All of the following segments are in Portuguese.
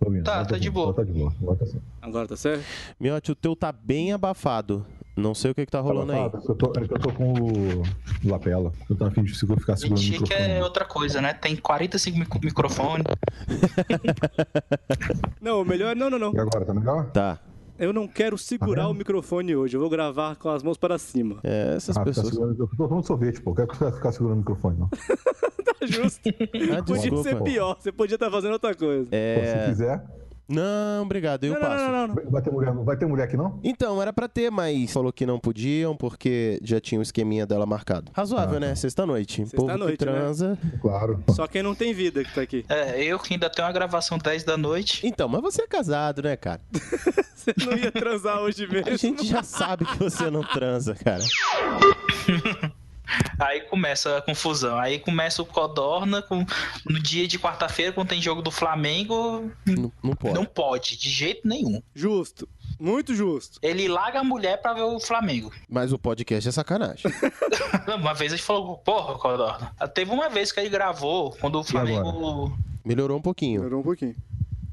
Tô. Tá, tá de ouvindo. boa. Agora tá de boa. Agora tá certo. Agora tá certo? Miotti, o teu tá bem abafado. Não sei o que que tá rolando aí. Fala, fala, Eu tô, é eu tô com o lapela. Eu tô afim de ficar segurando o Mentir que microfone. é outra coisa, né? Tem 45 mic microfones. Não, o melhor. Não, não, não. E agora, tá legal? Tá. Eu não quero segurar Tá o microfone hoje. Eu vou gravar com as mãos para cima. É, essas Ah, ficar pessoas. segurando, eu tô tomando sorvete, pô. Quero ficar, ficar segurando o microfone, não. Tá justo. Ah, Podia desculpa. ser pior. Você podia estar fazendo outra coisa. Pô, Se É. quiser. Não, obrigado, eu Não, não, passo. não, não, não. Vai ter mulher, vai ter mulher aqui, não? Então, era pra ter, mas falou que não podiam porque já tinha o esqueminha dela marcado. Razoável, Ah, né? tá. Sexta-noite. Povo que Sexta-noite, né? transa. Claro. Só quem não tem vida que tá aqui. É, eu que ainda tenho uma gravação 10 da noite. Então, mas você é casado, né, cara? Você não ia transar hoje A mesmo. gente já sabe que você não transa, cara. Aí começa a confusão. Aí começa o Codorna com, no dia de quarta-feira, quando tem jogo do Flamengo. Não, não pode. Não pode, de jeito nenhum. Justo. Muito justo. Ele larga a mulher pra ver o Flamengo. Mas o podcast é sacanagem. Uma vez a gente falou, porra, Codorna. Teve uma vez que ele gravou, quando o Flamengo. Melhorou um pouquinho. Melhorou um pouquinho.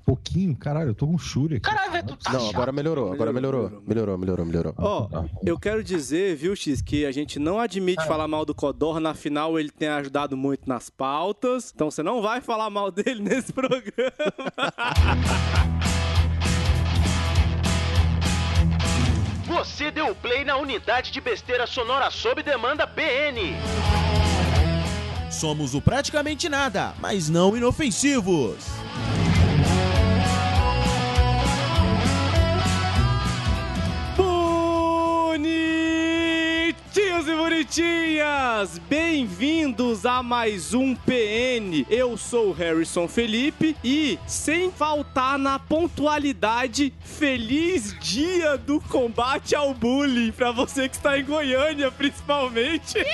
Pouquinho, caralho, eu tô com um chure aqui. Caralho, velho, tu tá Não, chato. agora melhorou, agora Melhorou, melhorou. Melhorou, melhorou. Ó, tá. eu quero dizer, viu, X, que a gente não admite falar mal do Codorna, afinal ele tem ajudado muito nas pautas. Então você não vai falar mal dele nesse programa. Você deu play na unidade de besteira sonora sob demanda BN. Somos o praticamente nada, mas não inofensivos. Bonitinhos e bonitinhas! Bem-vindos a mais um PN. Eu sou o Harrison Felipe e, sem faltar na pontualidade, feliz dia do combate ao bullying pra você que está em Goiânia, principalmente.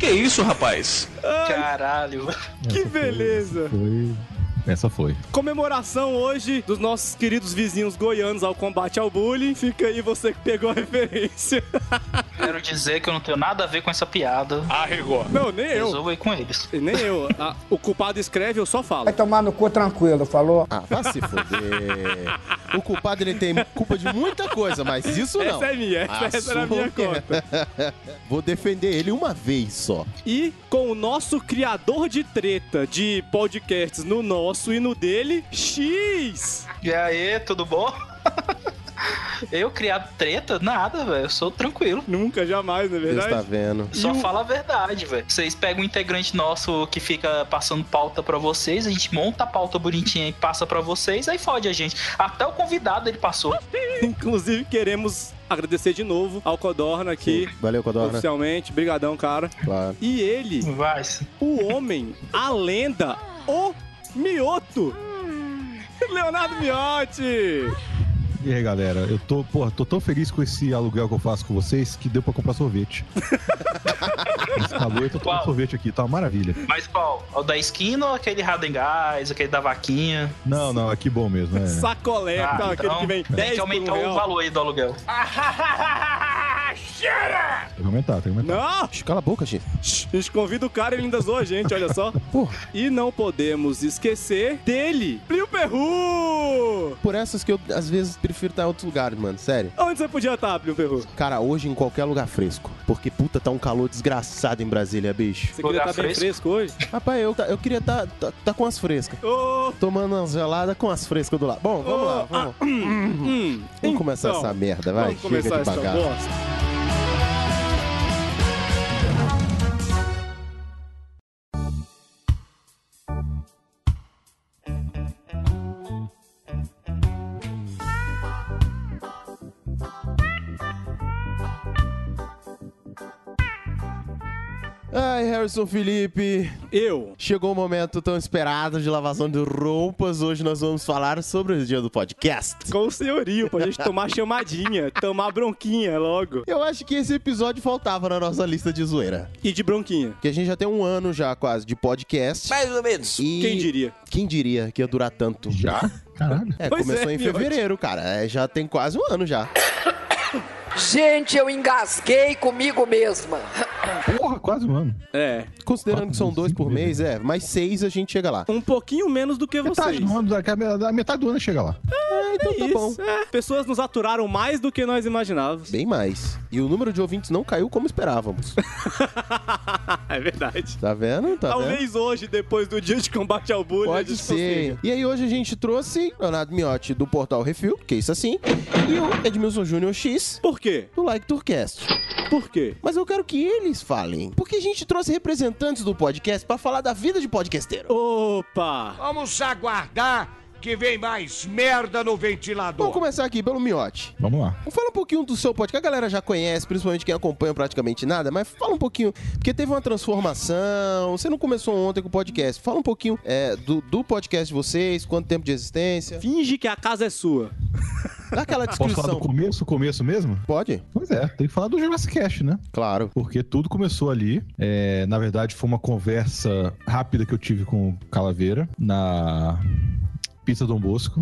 Que isso, rapaz? Caralho. que beleza. Foi... Essa foi. Comemoração hoje dos nossos queridos vizinhos goianos ao combate ao bullying. Fica aí você que pegou a referência. Quero dizer que eu não tenho nada a ver com essa piada. Arregou. Não, nem eu. Resolva aí com eles. Nem eu. Ah, o culpado escreve, eu só falo. Vai tomar no cu tranquilo, falou? Ah, vai se foder. O culpado, ele tem culpa de muita coisa, mas isso não. Essa é minha, essa, essa era a minha Assuma. conta. Vou defender ele uma vez só. E com o nosso criador de treta de podcasts no nosso e no dele, X. E aí, tudo bom? eu criado treta? Nada, velho. Eu sou tranquilo. Nunca, jamais, não é Você verdade? está vendo. Só E o- fala a verdade, velho. Vocês pegam um integrante nosso que fica passando pauta pra vocês, a gente monta a pauta bonitinha e passa pra vocês, aí fode a gente. Até o convidado ele passou. Inclusive, queremos agradecer de novo ao Codorna aqui, Valeu, Codorna. oficialmente. Brigadão, cara. Claro. E ele, Vai. o homem, a lenda, o Mioto. Leonardo Miotti. E aí, galera, eu tô, porra, tô tão feliz com esse aluguel que eu faço com vocês que deu pra comprar sorvete. Esse calor, eu tô tomando sorvete aqui, tá uma maravilha. Mas qual? O da esquina ou aquele Radengás, aquele da vaquinha? Não, não, aqui bom mesmo, é. Sacolé, Ah, tá, aquele então que vem Tem 10 que por um aumentar o valor aí do aluguel. Tem que aumentar, tem que aumentar. Não! Cala a boca, gente. A gente convida o cara e ele ainda zoa a gente, olha só. Porra, E não podemos esquecer dele, Plio Perru! por essas que eu às vezes prefiro estar em outros lugares, mano. Sério. Onde você podia estar, Plio Perru? Cara, hoje em qualquer lugar fresco. Porque, puta, tá um calor desgraçado em Brasília, bicho. Você queria estar bem fresco? hoje? Rapaz, eu, tá- eu queria estar tá, tá com as frescas. Ô, Tomando umas geladas com as frescas do lado. Bom, vamos lá, vamos. hum, Vamos começar então, essa merda, vai. Vamos começar Chega de essa bagaço. Ai, Harrison Felipe. Eu. Chegou o momento tão esperado de lavação de roupas. Hoje nós vamos falar sobre o dia do podcast. Com o senhorio, pra gente tomar chamadinha, tomar bronquinha logo. Eu acho que esse episódio faltava na nossa lista de zoeira. E de bronquinha. Porque a gente já tem um ano já quase de podcast. Mais ou menos. E Quem diria? Quem diria que ia durar tanto? Já? Caralho. É, Pois começou é, em fevereiro, cara. É, já tem quase um ano já. Gente, eu engasguei comigo mesma. Porra, quase um ano. É. Considerando que são Quatro, dois por mês, é, mais seis a gente chega lá. Um pouquinho menos do que Metade vocês. do ano, da metade do ano chega lá. então tá bom. Isso, é. Pessoas nos aturaram mais do que nós imaginávamos. Bem mais. E o número de ouvintes não caiu como esperávamos. é verdade. Tá vendo? Tá vendo? Talvez hoje, depois do dia de combate ao bullying, a Pode gente ser. consiga. E aí hoje a gente trouxe Leonardo Miotti do Portal Refil, que é isso assim, e o Edmilson Júnior X Por quê? do Like Tourcast. Por quê? Mas eu quero que eles falem, porque a gente trouxe representantes do podcast pra falar da vida de podcasteiro. Opa! Vamos aguardar que vem mais merda no ventilador. Vamos começar aqui pelo Miotti. Vamos lá. Fala um pouquinho do seu podcast, a galera já conhece, principalmente quem acompanha praticamente nada, mas fala um pouquinho, porque teve uma transformação, você não começou ontem com o podcast, fala um pouquinho é, do, do podcast de vocês, quanto tempo de existência, Finge que a casa é sua. dá aquela Posso falar do descrição. começo, começo mesmo? Pode? Pois é, tem que falar do Jurassic Cast, né? Claro. Porque tudo começou ali. É, na verdade, foi uma conversa rápida que eu tive com o Calaveira na Pizza Dom Bosco,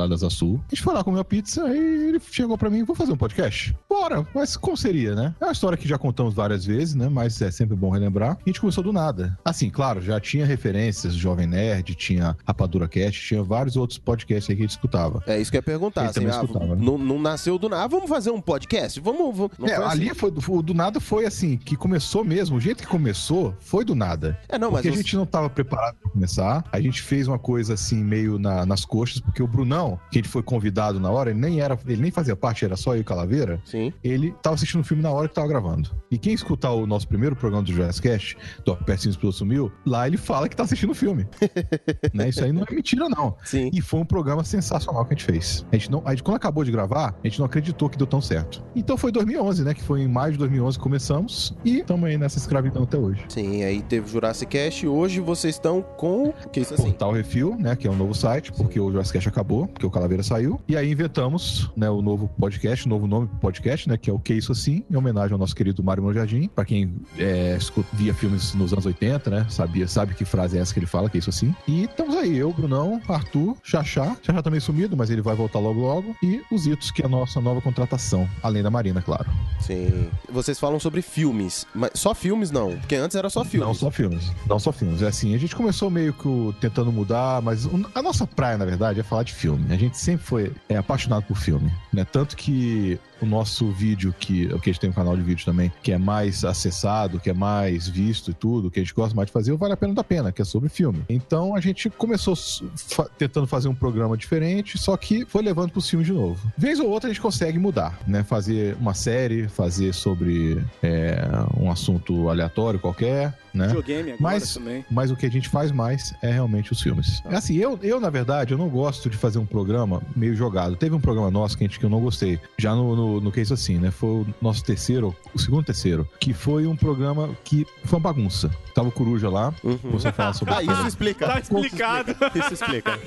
lá da Sul. A gente foi lá comer a pizza e ele chegou pra mim, vou fazer um podcast? Bora! Mas como seria, né? É uma história que já contamos várias vezes, né? Mas é sempre bom relembrar. A gente começou do nada. Assim, claro, já tinha referências, Jovem Nerd, tinha Rapadura Cast, tinha vários outros podcasts aí que a gente escutava. É isso que eu ia perguntar. Assim, também ah, escutava, né? não, não nasceu do nada. Ah, vamos fazer um podcast? Vamos. vamos. Não É, foi assim. ali foi do, o do nada foi assim, que começou mesmo. O jeito que começou foi do nada. É, não, mas porque a gente não tava preparado pra começar. A gente fez uma coisa assim, meio na- nas coxas, porque o Brunão, que a gente foi convidado na hora, ele nem era, ele nem fazia parte, era só eu e o Calaveira. Sim. Ele tava assistindo o filme na hora que tava gravando. E quem escutar o nosso primeiro programa do Jurassic Cast, do Pertinho Explodiu Sumiu, lá ele fala que tá assistindo o filme. né? Isso aí não é mentira, não. Sim. E foi um programa sensacional que a gente fez. A gente não, a gente, quando acabou de gravar, a gente não acreditou que deu tão certo. Então foi 2011, né? Que foi em maio de 2011 que começamos e estamos aí nessa escravidão até hoje. Sim, aí teve o Jurassic Cast e hoje vocês estão com. O que é isso assim? Portal Refil, né? Que é um novo site, porque o Jurassic Cast acabou, porque o Calaveira saiu. E aí inventamos, né? O novo podcast, o novo nome pro podcast, né? Que é o Que Isso Assim, em homenagem ao nosso querido Mário Mano Jardim. Pra quem é, via filmes nos anos 80, né? Sabia, sabe que frase é essa que ele fala, Que Isso Assim. E estamos aí, eu, Brunão, Arthur, Xaxá. Xaxá tá meio sumido, mas ele vai voltar logo logo. E os Itos, que é a nossa nova contratação. Além da Marina, claro. Sim. Vocês falam sobre filmes. Mas só filmes não, porque antes era só filmes. Não só filmes. Não só filmes. É assim, a gente começou meio que tentando mudar, mas a nossa praia, na verdade, é falar de filme. A gente sempre foi é, apaixonado por filme, né? Tanto que o nosso vídeo, que, que a gente tem um canal de vídeo também, que é mais acessado, que é mais visto e tudo, que a gente gosta mais de fazer, o Vale a Pena da Pena, que é sobre filme. Então a gente começou fa- tentando fazer um programa diferente, só que foi levando pros filmes de novo. Vez ou outra a gente consegue mudar, né? Fazer uma série, fazer sobre é, um assunto aleatório qualquer, né? Videogame agora Mas- também. Mas o que a gente faz mais é realmente os filmes. É assim, eu, eu, na verdade, eu não gosto de fazer um programa meio jogado. Teve um programa nosso que, a gente, que eu não gostei, já no, no, no que é isso assim, né? Foi o nosso terceiro, o segundo terceiro, que foi um programa que foi uma bagunça. Tava o Coruja lá, Uhum. você fala sobre Ah, isso explica. Tá explicado. Isso explica.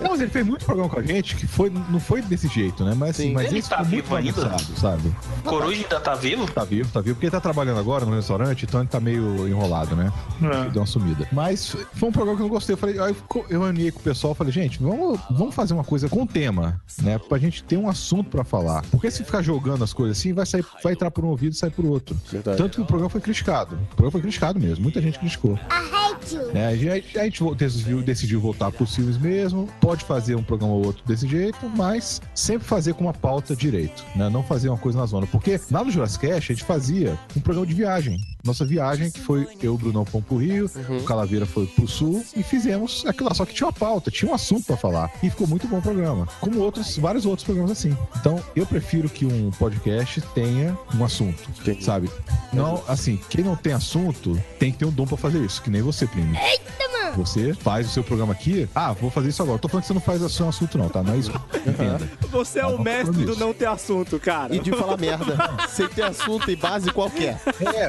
Não, mas ele fez muito programa com a gente que foi, não foi desse jeito, né? Mas, Sim. mas Ele esse tá foi muito vivo ainda? sabe? Coruja ainda tá vivo? Tá vivo, tá vivo, porque ele tá trabalhando agora no restaurante, então ele tá meio enrolado, né? Deu uma sumida. Mas foi um programa que eu não gostei. Eu falei, aí eu reuni com o pessoal falei, gente, vamos, vamos fazer uma coisa com tema, né? Pra gente ter um assunto pra falar. Porque se ficar jogando as coisas assim, vai, sair, vai entrar por um ouvido e sair por outro. Verdade. Tanto que o programa foi criticado. O programa foi criticado mesmo. Muita gente criticou. É, a gente, a gente decidiu, decidiu voltar pros filmes mesmo. Pode fazer um programa ou outro desse jeito, mas sempre fazer com uma pauta direito, né? Não fazer uma coisa na zona. Porque lá no Jurassic Cast a gente fazia um programa de viagem. Nossa viagem, que foi eu, o Brunão, fomos pro Rio, o Calaveira foi pro Sul e fizemos aquilo lá. Só que tinha uma pauta, tinha um assunto pra falar. E ficou muito bom o programa. Como outros, vários outros programas assim. Então, eu prefiro que um podcast tenha um assunto, Entendi. sabe? Não, assim, quem não tem assunto tem que ter um dom pra fazer isso, que nem você, Plínio. Você faz o seu programa aqui. Ah, vou fazer isso agora. Tô falando que você não faz o seu assunto, não, tá? Não é isso. Entenda. Você é Não, o mestre do não ter assunto, cara. E de falar merda. Sem ter assunto e base qualquer. É.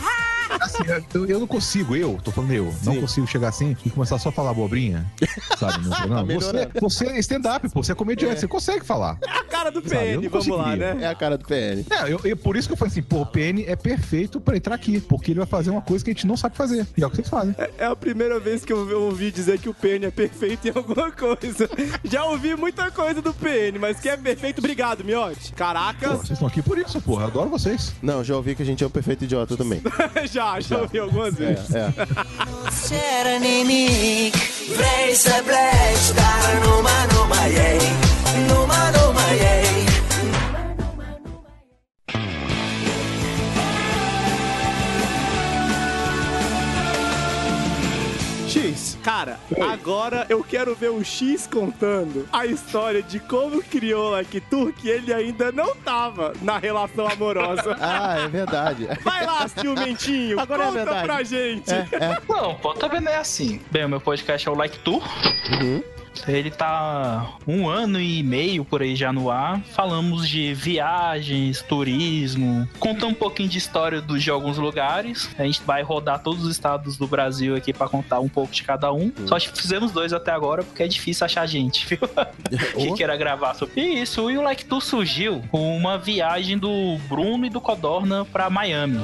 ha! Assim, eu, eu não consigo, eu, tô falando eu, não Sim. consigo chegar assim e começar só a falar abobrinha, sabe, no programa. Você, você é stand-up, pô, você é comediante, você consegue falar. A cara do PN, não vamos lá, né? É a cara do PN. É, eu, eu- por isso que eu falei assim, pô, o PN é perfeito pra entrar aqui, porque ele vai fazer uma coisa que a gente não sabe fazer. E é o que vocês fazem. É a primeira vez que eu ouvi dizer que o PN é perfeito em alguma coisa. Já ouvi muita coisa do PN, mas que é perfeito, obrigado, Miote. Pô, Caraca, vocês estão aqui por isso, porra. Eu adoro vocês. Não, já ouvi que a gente é um perfeito idiota também. já, já ouvi algumas É, vezes. é. C'era Cara, agora eu quero ver o X contando a história de como criou a Tour que ele ainda não tava na relação amorosa. Ah, é verdade. Vai lá, ciumentinho, Agora é conta verdade. pra gente. É, é. Não, pô, também não é assim. Bem, o meu podcast é o Like Tour. Uhum. Ele tá um ano e meio por aí já no ar. Falamos de viagens, turismo, contamos um pouquinho de história do- de alguns lugares. A gente vai rodar todos os estados do Brasil aqui pra contar um pouco de cada um. Só que fizemos dois até agora porque é difícil achar gente, viu? que queira gravar sobre isso. E o Like Tour surgiu com uma viagem do Bruno e do Codorna pra Miami.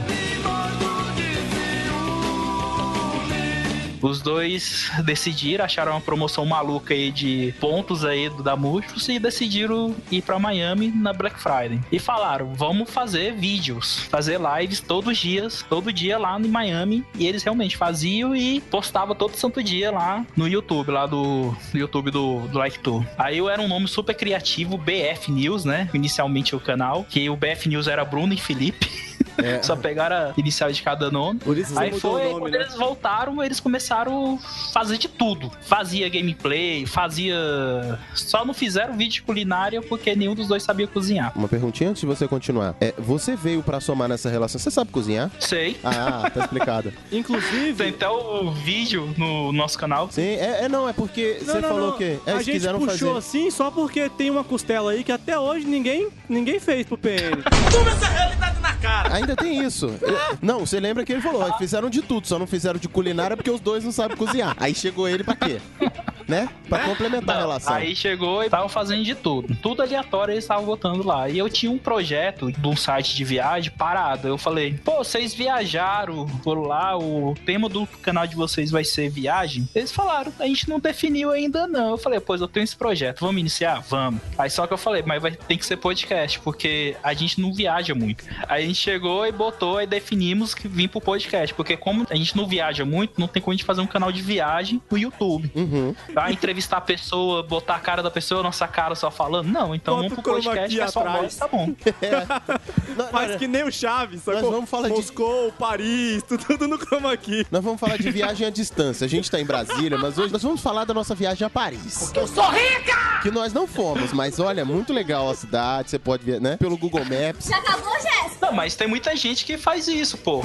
Os dois decidiram, acharam uma promoção maluca aí de pontos aí da Mushros e decidiram ir pra Miami na Black Friday. E falaram, vamos fazer vídeos, fazer lives todos os dias, todo dia lá em Miami. E eles realmente faziam e postavam todo santo dia lá no YouTube, lá do, do YouTube do, do Like Tour. Aí eu era um nome super criativo, BF News, né? Inicialmente o canal, que o BF News era Bruno e Felipe. Só pegaram a inicial de cada nome. Por isso Aí foi, nome, quando né? eles voltaram, eles começaram a fazer de tudo. Fazia gameplay, fazia. Só não fizeram vídeo de culinária porque nenhum dos dois sabia cozinhar. Uma perguntinha antes de você continuar. É, você veio pra somar nessa relação. Você sabe cozinhar? Sei. Ah, tá explicado. Tem Inclusive, até o vídeo no nosso canal. Sim, é, é não, é porque Não, você não, falou não. que é, a gente puxou fazer. assim só porque tem uma costela aí que até hoje ninguém, ninguém fez pro PN. Ainda tem isso. Eu- não, você lembra que ele falou, "Ó, fizeram de tudo, só não fizeram de culinária porque os dois não sabem cozinhar. Aí chegou ele pra quê? Né? Pra complementar a Não, relação. Aí chegou e estavam fazendo de tudo. Tudo aleatório eles estavam botando lá. E eu tinha um projeto de um site de viagem parado. Eu falei, pô, vocês viajaram por lá, o tema do canal de vocês vai ser viagem? Eles falaram, a gente não definiu ainda não. Eu falei, pois eu tenho esse projeto, vamos iniciar? Vamos. Aí só que eu falei, mas vai tem que ser podcast, porque a gente não viaja muito. Aí a gente chegou e botou e definimos que vim pro podcast, porque como a gente não viaja muito, não tem como a gente fazer um canal de viagem no YouTube. Uhum. Pra entrevistar a pessoa, botar a cara da pessoa, nossa cara só falando. Não, então Bota vamos pro podcast que é só voz, tá bom. Não, Faz não, que nem o Chaves, Nós sacou? vamos falar de- Moscou, Paris, tudo, tudo no chroma aqui. Nós vamos falar de viagem à distância. A gente tá em Brasília, mas hoje nós vamos falar da nossa viagem a Paris. Eu sou rica! Que nós não fomos, mas olha, muito legal a cidade. Você pode ver, né? Pelo Google Maps. Já acabou, Jéssica? Não, mas tem muita gente que faz isso, pô.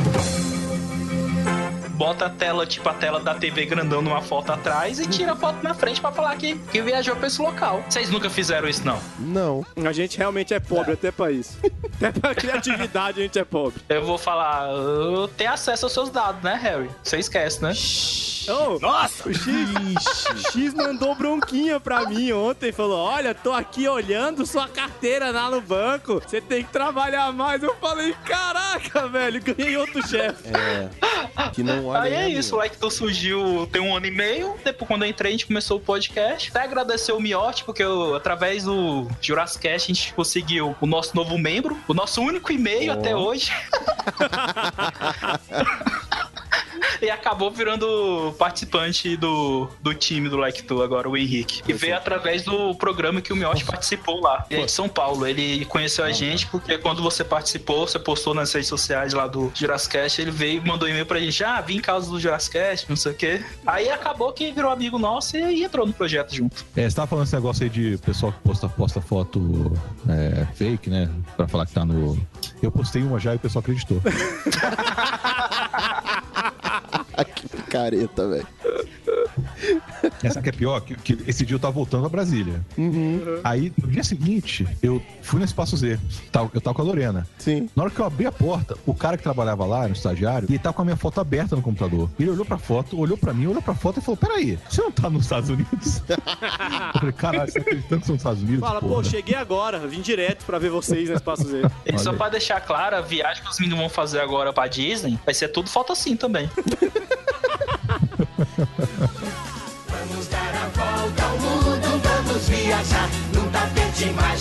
Bota a tela, tipo a tela da TV grandão numa foto atrás e tira a foto na frente pra falar que, que viajou pra esse local. Vocês nunca fizeram isso, não? Não. A gente realmente é pobre até pra isso. Até pra criatividade a gente é pobre. Eu vou falar, eu tenho acesso aos seus dados, né, Harry? Você esquece, né? Oh, Nossa! O X, X mandou bronquinha pra mim ontem. Falou: Olha, tô aqui olhando sua carteira lá no banco. Você tem que trabalhar mais. Eu falei: Caraca, velho, ganhei outro chefe. É. Que não olha. Aí é né, isso, o Like Tu surgiu tem um ano e meio. Depois, quando eu entrei, a gente começou o podcast. Até agradecer o Miotti, porque eu, através do Jurassic a gente conseguiu o nosso novo membro, o nosso único e-mail até hoje. e acabou virando participante do, do time do Like Tu agora, o Henrique. E veio através do programa que o Miotti participou lá. Ele é de São Paulo. Ele conheceu a gente porque quando você participou, você postou nas redes sociais lá do Jurassic Cast, ele veio e mandou e-mail pra gente. Ah, vim em causa do Jurassic Cast, não sei o quê. Aí acabou que virou amigo nosso e entrou no projeto junto. É, você tava falando esse negócio aí de pessoal que posta, posta foto é, fake, né? Pra falar que tá no. Eu postei uma já e o pessoal acreditou. que picareta, velho. Essa que é pior, que, que esse dia eu tava voltando a Brasília. Aí, no dia seguinte, eu fui no Espaço Z. Eu tava com a Lorena. Sim. Na hora que eu abri a porta, o cara que trabalhava lá, no estagiário, ele tava com a minha foto aberta no computador. Ele olhou pra foto, olhou pra mim, olhou pra foto e falou: Peraí, você não tá nos Estados Unidos? eu falei, caralho, você acreditando que são nos Estados Unidos? Fala, pô, porra?" cheguei agora, vim direto pra ver vocês no Espaço Z. E só pra deixar claro, a viagem que os meninos vão fazer agora pra Disney vai ser tudo foto assim também. Num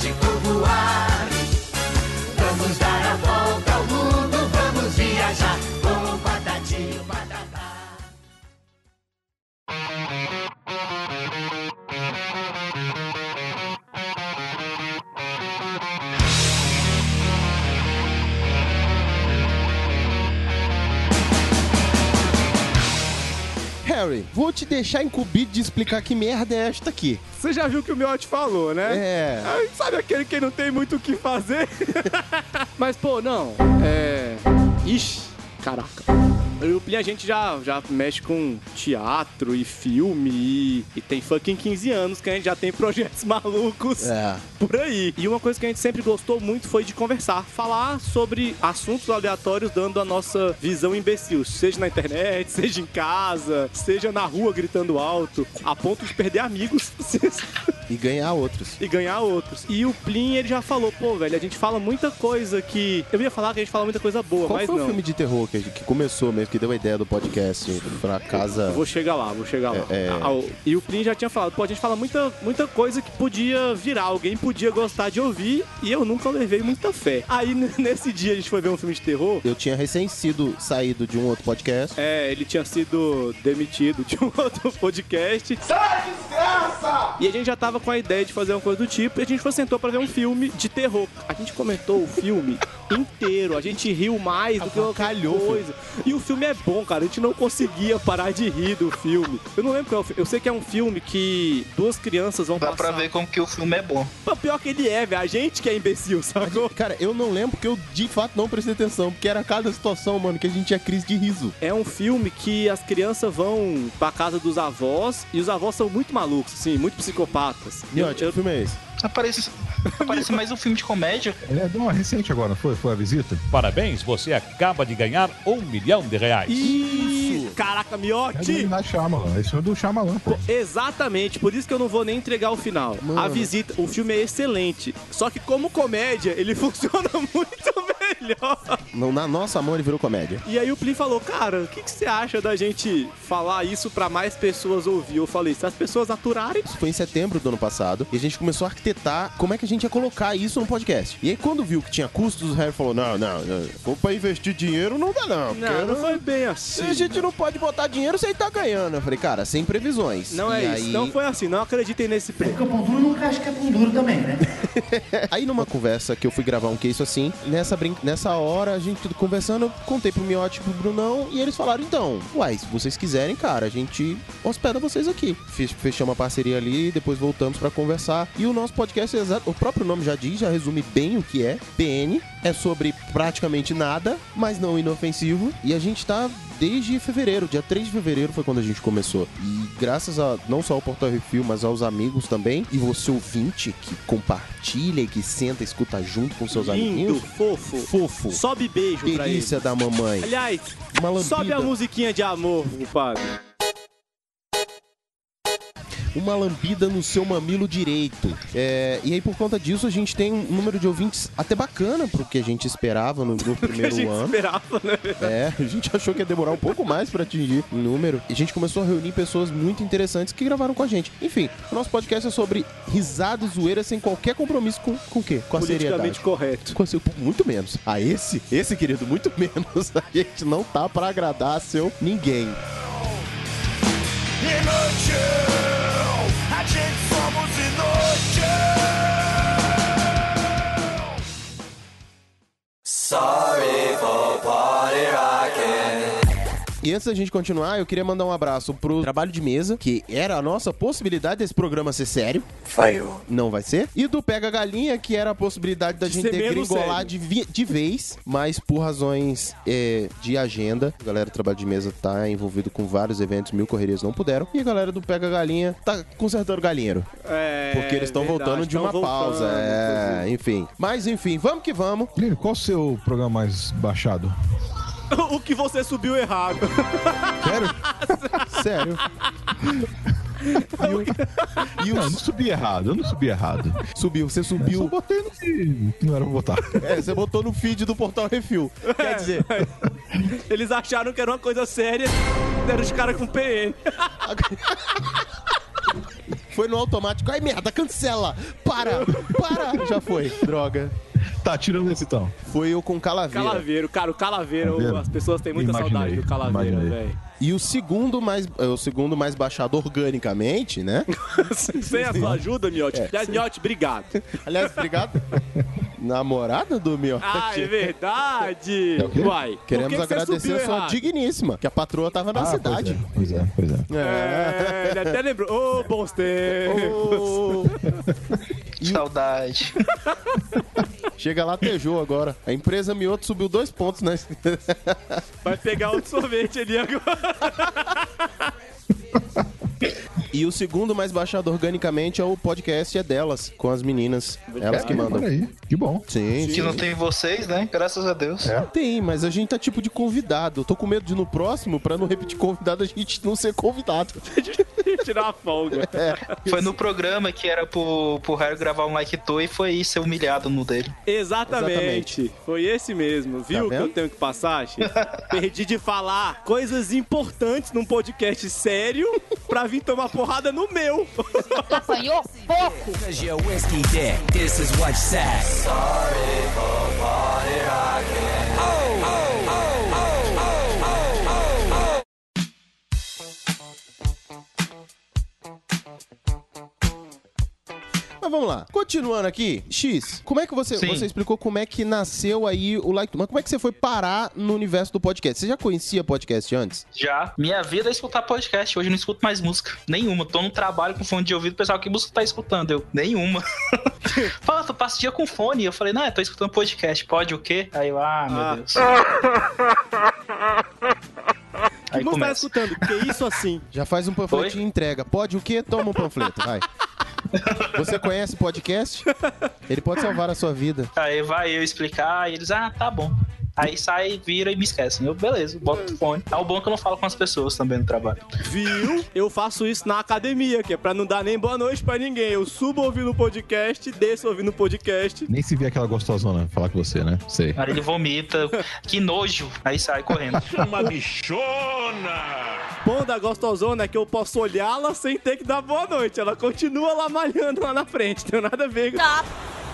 te deixar incumbido de explicar que merda é esta aqui. Você já viu o que o Miotti falou, né? É. Ai, sabe aquele que não tem muito o que fazer? Mas, pô, não. É. Ixi, caraca. O Plin, a gente já, já mexe com teatro e filme e, e tem fucking 15 anos que a gente já tem projetos malucos É. por aí. E uma coisa que a gente sempre gostou muito foi de conversar, falar sobre assuntos aleatórios, dando a nossa visão imbecil, seja na internet, seja em casa, seja na rua gritando alto, a ponto de perder amigos E ganhar outros. e ganhar outros. E o Plin, ele já falou, pô, velho, a gente fala muita coisa que. Eu ia falar que a gente fala muita coisa boa, Qual mas foi não. o filme de terror que, que começou mesmo, que deu a ideia do podcast pra casa? Vou chegar lá, vou chegar lá. É, é. Ah, o- E o Plin já tinha falado, pô, a gente fala muita, muita coisa que podia virar, alguém podia gostar de ouvir, e eu nunca levei muita fé. Aí nesse dia a gente foi ver um filme de terror. Eu tinha recém sido saído de um outro podcast. É, ele tinha sido demitido de um outro podcast. Sai, desgraça! E a gente já tava com a ideia de fazer uma coisa do tipo, e a gente foi sentou pra ver um filme de terror. A gente comentou o filme inteiro, a gente riu mais do que qualquer coisa. E o filme é bom, cara, a gente não conseguia parar de rir do filme. Eu não lembro qual é o filme. Eu sei que é um filme que duas crianças vão Dá passar... pra ver como que o filme é bom. Pô, Pior que ele é, velho, a gente que é imbecil, sacou? Cara, eu não lembro porque eu de fato não prestei atenção, porque era cada situação, mano, que a gente tinha crise de riso. É um filme que as crianças vão pra casa dos avós e os avós são muito malucos, assim, muito psicopatas. Miotti, que filme é esse? Aparece, aparece mais um filme de comédia. Ele é de uma recente agora, não foi? Foi a visita? Parabéns, você acaba de ganhar um milhão de reais. Ih, caraca, É do Shyamalan. Esse é do Shyamalan, pô. Exatamente, por isso que eu não vou nem entregar o final. Mano. A visita, o filme é excelente. Só que como comédia, ele funciona muito melhor. Não, na nossa mão ele virou comédia. E aí o Plin falou, cara, o que, que você acha da gente falar isso pra mais pessoas ouvir? Eu falei, se as pessoas aturarem, Isso foi em setembro do ano passado. E a gente começou a arquitetar como é que a gente ia colocar isso no podcast. E aí, quando viu que tinha custos, o Harry falou: Não, não, não. For pra investir dinheiro, não dá, não. porque não, não foi bem assim. A gente não pode botar dinheiro sem tá ganhando. Eu falei, cara, sem previsões. Não E é aí... isso, não foi assim, não acreditem nesse preço. Porque o pão duro nunca acha que é pão duro também, né? Aí numa conversa que eu fui gravar um case assim, nessa, brin... nessa hora, a gente tudo conversando, contei pro Miotti e pro Brunão, e eles falaram, então, uai, se vocês quiserem, cara, a gente hospeda vocês aqui. Fech- Fechamos uma parceria ali, depois voltamos pra conversar. E o nosso podcast, é exato, o próprio nome já diz, já resume bem o que é. PN é sobre praticamente nada, mas não inofensivo. E a gente tá desde fevereiro, dia 3 de fevereiro foi quando a gente começou. E graças a não só ao Portal Refil, mas aos amigos também, e você ouvinte que compartilha e que senta e escuta junto com seus Lindo, amiguinhos. fofo. Fofo. Sobe beijo pra ele. Delícia da mamãe. Aliás, sobe a musiquinha de amor, compadre. Uma lambida no seu mamilo direito. É, e aí, por conta disso, a gente tem um número de ouvintes até bacana pro que a gente esperava no, no que a primeiro gente ano. esperava, né? É, a gente achou que ia demorar um pouco mais pra atingir o número. E a gente começou a reunir pessoas muito interessantes que gravaram com a gente. Enfim, o nosso podcast é sobre risada e zoeira sem qualquer compromisso com, com o quê? Com a seriedade. correto. Com a seu- muito menos. A esse, esse querido, muito menos. A gente não tá pra agradar seu ninguém. Inútil, Sorry for party. E antes da gente continuar, eu queria mandar um abraço pro trabalho de mesa, que era a nossa possibilidade desse programa ser sério. Falhou. Não vai ser. E do Pega Galinha, que era a possibilidade da De gente degringolar de, vi- de vez, mas por razões é, de agenda, a galera do trabalho de mesa tá envolvido com vários eventos, mil correrias não puderam. E a galera do Pega Galinha tá consertando galinheiro. É, Porque eles estão voltando de uma voltando, pausa. É, enfim. Mas enfim, vamos que vamos. Lino, qual o seu programa mais baixado? o que você subiu errado. Sério? Sério. E eu não subi errado, eu não subi errado. Subiu, você Eu só subiu. botei no que não era pra botar. É, você botou no feed do Portal Refil. Quer dizer, Eles acharam que era uma coisa séria, deram os caras com PN. foi no automático. Ai, merda, cancela! Para! Para! Já foi. Droga. Tá, tirando esse então. Foi eu com Calaveira. Calaveiro, cara, o Calaveiro, Calaveiro? as pessoas têm muita Imaginei, saudade do Calaveiro, velho. E o segundo mais, é, o segundo mais baixado organicamente, né? Sem a sua ajuda, Miotti. É, Aliás, Miotti, obrigado. Aliás, obrigado. Namorada do meu. Ah, é verdade. É? Uai, Queremos que agradecer a sua errado? digníssima, que a patroa tava na Ah, cidade. Pois é, pois é. Pois é. É, ele até lembrou. Ô, bons tempos. Ô, Saudade. Chega lá, tejou agora. A empresa Mioto subiu dois pontos, né? Vai pegar outro sorvete ali agora. E o segundo mais baixado organicamente é o podcast é delas, com as meninas. Elas que mandam. Aí, que bom. Sim, Que sim. não tem vocês, né? Graças a Deus. Tem, mas a gente tá tipo de convidado. Tô com medo de no próximo, pra não repetir convidado, a gente não ser convidado. Tirar a folga. Foi no programa que era pro, pro Harry gravar um like to e foi ser humilhado no dele. Exatamente. Foi esse mesmo. Viu Tá que eu tenho que passar? Perdi de falar coisas importantes num podcast sério pra vir tomar porrada no meu. Apanhou pouco. This is what you say. Sorry for. Oh, Mas vamos lá. Continuando aqui, X, como é que você, Sim. você explicou como é que nasceu aí o Like Mas como é que você foi parar no universo do podcast? Você já conhecia podcast antes? Já. Minha vida é escutar podcast. Hoje eu não escuto mais música. Nenhuma. Tô no trabalho com fone de ouvido. Pessoal, que música tá escutando? Eu, nenhuma. Fala, tu passa o dia com fone. Eu falei, não, eu tô escutando podcast. Pode o quê? Aí eu, ah, meu Ah. Deus. Que Aí música tá escutando? Que isso assim? Já faz um panfleto Oi? e entrega. Pode o quê? Toma um panfleto, vai. Você conhece podcast? Ele pode salvar a sua vida. Aí vai eu explicar e eles, ah, tá bom. Aí sai, vira e me esquecem. Eu, beleza, boto o fone. É o bom que eu não falo com as pessoas também no trabalho. Viu? Eu faço isso na academia, que é pra não dar nem boa noite pra ninguém. Eu subo ouvindo o podcast, desço ouvindo o podcast. Nem se vê aquela gostosona falar com você, né? Sei. Aí ele vomita, que nojo. Aí sai correndo. Uma bichona! Bom da gostosona é que eu posso olhá-la sem ter que dar boa noite. Ela continua lá malhando lá na frente. Tem nada a ver com Stop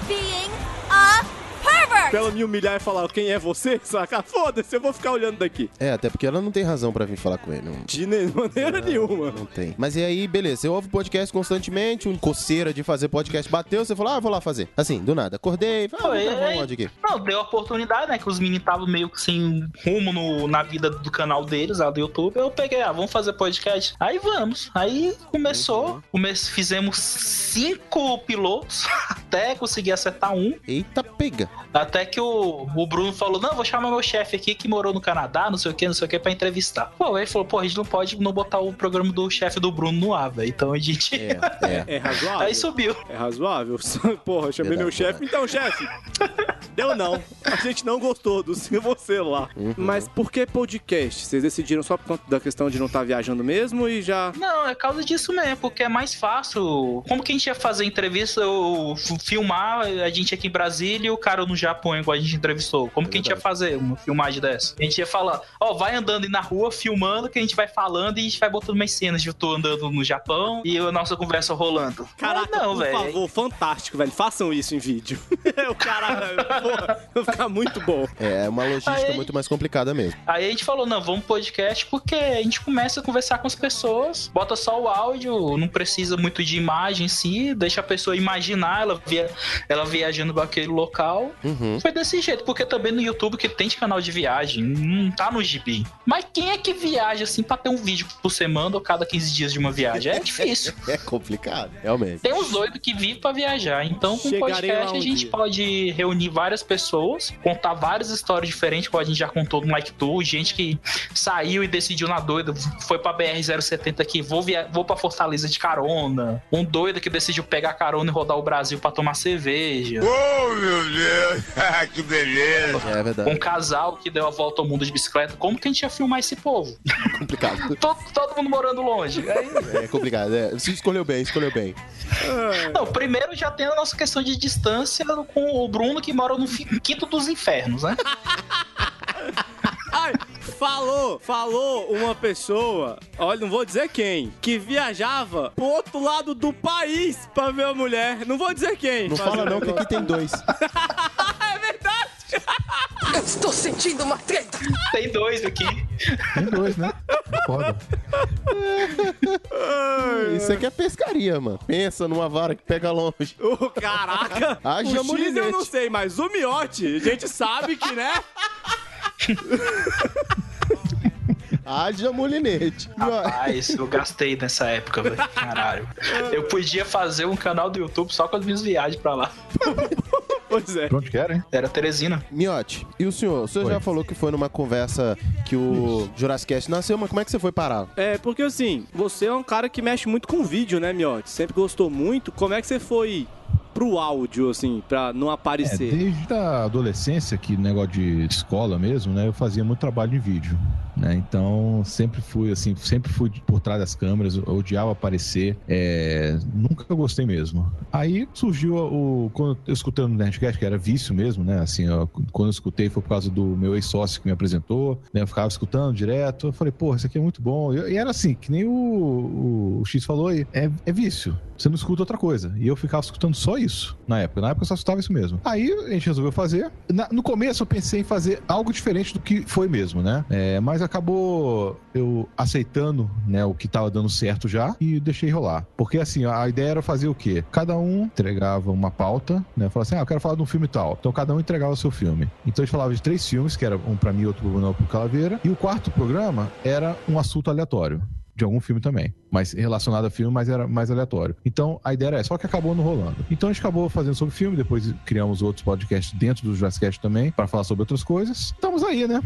being a pervert. ela me humilhar e falar quem é você, saca? Foda-se, eu vou ficar olhando daqui. É, até porque ela não tem razão pra vir falar com ele. Não, De ne- maneira nenhuma. não tem. Mas e aí, beleza. Você ouve podcast constantemente, um coceira de fazer podcast bateu, você falou, ah, vou lá fazer. Assim, do nada. Acordei, falei, ah, vou gravar aí- um áudio aqui. Não, deu a oportunidade, né? Que os meninos estavam meio que sem rumo no- na vida do canal deles, lá do YouTube. Eu peguei, ah, vamos fazer podcast. Aí vamos. Aí começou. Come- fizemos cinco pilotos até conseguir acertar um. Eita, pega. Até que o, o Bruno falou: Não, vou chamar meu chefe aqui que morou no Canadá, não sei o que, não sei o que, pra entrevistar. Pô, ele falou: Pô, a gente não pode não botar o programa do chefe do Bruno no ar, velho. Então a gente. É, é. É razoável? Aí subiu. É razoável? Porra, eu chamei meu chefe. Então, chefe, deu não. A gente não gostou do sim você lá. Uhum. Mas por que podcast? Vocês decidiram só por conta da questão de não estar viajando mesmo e já. Não, é causa disso mesmo, porque é mais fácil. Como que a gente ia fazer entrevista, ou filmar a gente aqui em Brasília e o cara no Japão, igual a gente entrevistou? Como que a gente ia fazer uma filmagem dessa? A gente ia falar, ó, vai andando aí na rua, filmando, que a gente vai falando e a gente vai botando umas cenas de eu tô andando no Japão e a nossa conversa rolando. Caraca, não, por velho. favor, fantástico, velho. Façam isso em vídeo. o cara, porra, vai ficar muito bom. É uma logística logística Aí- muito mais complicada mesmo. Aí a gente falou, não, vamos podcast, porque a gente começa a conversar com as pessoas, bota só o áudio, não precisa muito de imagem em si, deixa a pessoa imaginar ela, via, ela viajando para aquele local. Uhum. Foi desse jeito, porque também no YouTube que tem de canal de viagem, não tá no gibi. Mas quem é que viaja assim pra ter um vídeo por semana ou cada 15 dias de uma viagem? É difícil. É complicado, realmente. Tem uns doidos que vivem pra viajar. Então, com o Chegarei podcast, um a gente dia. pode reunir várias pessoas, contar várias histórias diferentes, como a gente já contou no Like Tour. Gente que saiu e decidiu na doida, foi pra BR-070 aqui, vou, via... vou pra Fortaleza de carona. Um doido que decidiu pegar carona e rodar o Brasil pra tomar cerveja. Oh, meu Deus! que beleza! É verdade. Um casal que deu a volta ao mundo de bicicleta. Como que a gente ia filmar esse povo? complicado. todo, todo mundo morando longe. Aí, É complicado. É. Você escolheu bem, escolheu bem. Não, primeiro já tem a nossa questão de distância com o Bruno que mora no quinto dos infernos, né? Falou, falou uma pessoa, olha, não vou dizer quem, que viajava pro outro lado do país pra ver a mulher. Não vou dizer quem. Não fala não, que aqui tem dois. é verdade. Eu estou sentindo uma treta. Tem dois aqui. Tem dois, né? Foda. Isso aqui é pescaria, mano. Pensa numa vara que pega longe. Ô, caraca. Haja o X eu não sei, mas o miote, a gente sabe que, né? Haja molinete. Rapaz, eu gastei nessa época, velho. Caralho. Eu podia fazer um canal do YouTube só com as minhas viagens pra lá. Pois é. Onde querem? Era Teresina. Miote, e o senhor? O senhor Oi. já falou que foi numa conversa que o Jurassic nasceu, mas como é que você foi parar? É, porque assim, você é um cara que mexe muito com vídeo, né, Miote? Sempre gostou muito. Como é que você foi pro áudio, assim, pra não É, aparecer? desde a adolescência, que negócio de escola mesmo, né? Eu fazia muito trabalho em vídeo, né? Então, sempre fui, assim, sempre fui por trás das câmeras, odiava aparecer, é, nunca gostei mesmo. Aí surgiu o... Quando eu escutei no Nerdcast, que era vício mesmo, né? Assim, eu- quando eu escutei foi por causa do meu ex-sócio que me apresentou, né? Eu ficava escutando direto, eu falei, pô, isso aqui é muito bom. E, era assim, que nem o, o, o X falou é, é vício. Você não escuta outra coisa. E eu ficava escutando só isso na época. Na época eu só escutava isso mesmo. Aí a gente resolveu fazer. Na- no começo eu pensei em fazer algo diferente do que foi mesmo, né? É, mas acabou eu aceitando né, o que tava dando certo já e deixei rolar. Porque assim, a ideia era fazer o quê? Cada um entregava uma pauta, né? Falava assim, ah, eu quero falar de um filme tal. Então cada um entregava o seu filme. Então a gente falava de três filmes, que era um pra mim, outro pro Bruno, pro Calaveira. E o quarto programa era um assunto aleatório de algum filme também, mas relacionado a filme, mas era mais aleatório. Então a ideia era essa, só que acabou não rolando. Então a gente acabou fazendo sobre filme, depois criamos outros podcasts dentro do Jurassic também para falar sobre outras coisas. Estamos aí, né?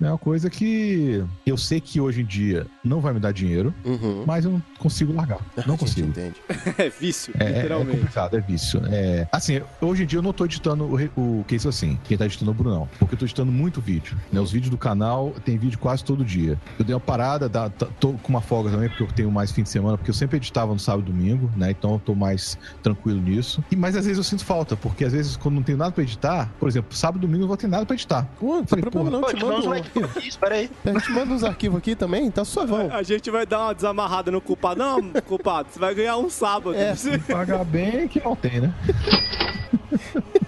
É uma coisa que eu sei que hoje em dia não vai me dar dinheiro, Uhum. mas eu não consigo largar. Não A gente consigo. entende. É vício, É, é- é literalmente. complicado, é vício. É, assim, hoje em dia eu não tô editando o, o que isso assim. Quem tá editando é o Brunão. Porque eu tô editando muito vídeo. Né? Os vídeos do canal tem vídeo quase todo dia. Eu dei uma parada, tá- tô com uma folga também, porque eu tenho mais fim de semana, porque eu sempre editava no sábado e domingo, né? Então eu tô mais tranquilo nisso. E, mas às vezes eu sinto falta, porque às vezes quando não tenho nada pra editar, por exemplo, sábado e domingo eu não vou ter nada pra editar. Pô, não tem problema não, te mando Isso, peraí. A gente manda uns arquivos aqui também, tá suavão. A gente vai dar uma desamarrada no culpado. Não, culpado, você vai ganhar um sábado. É. Pagar bem que não tem, né?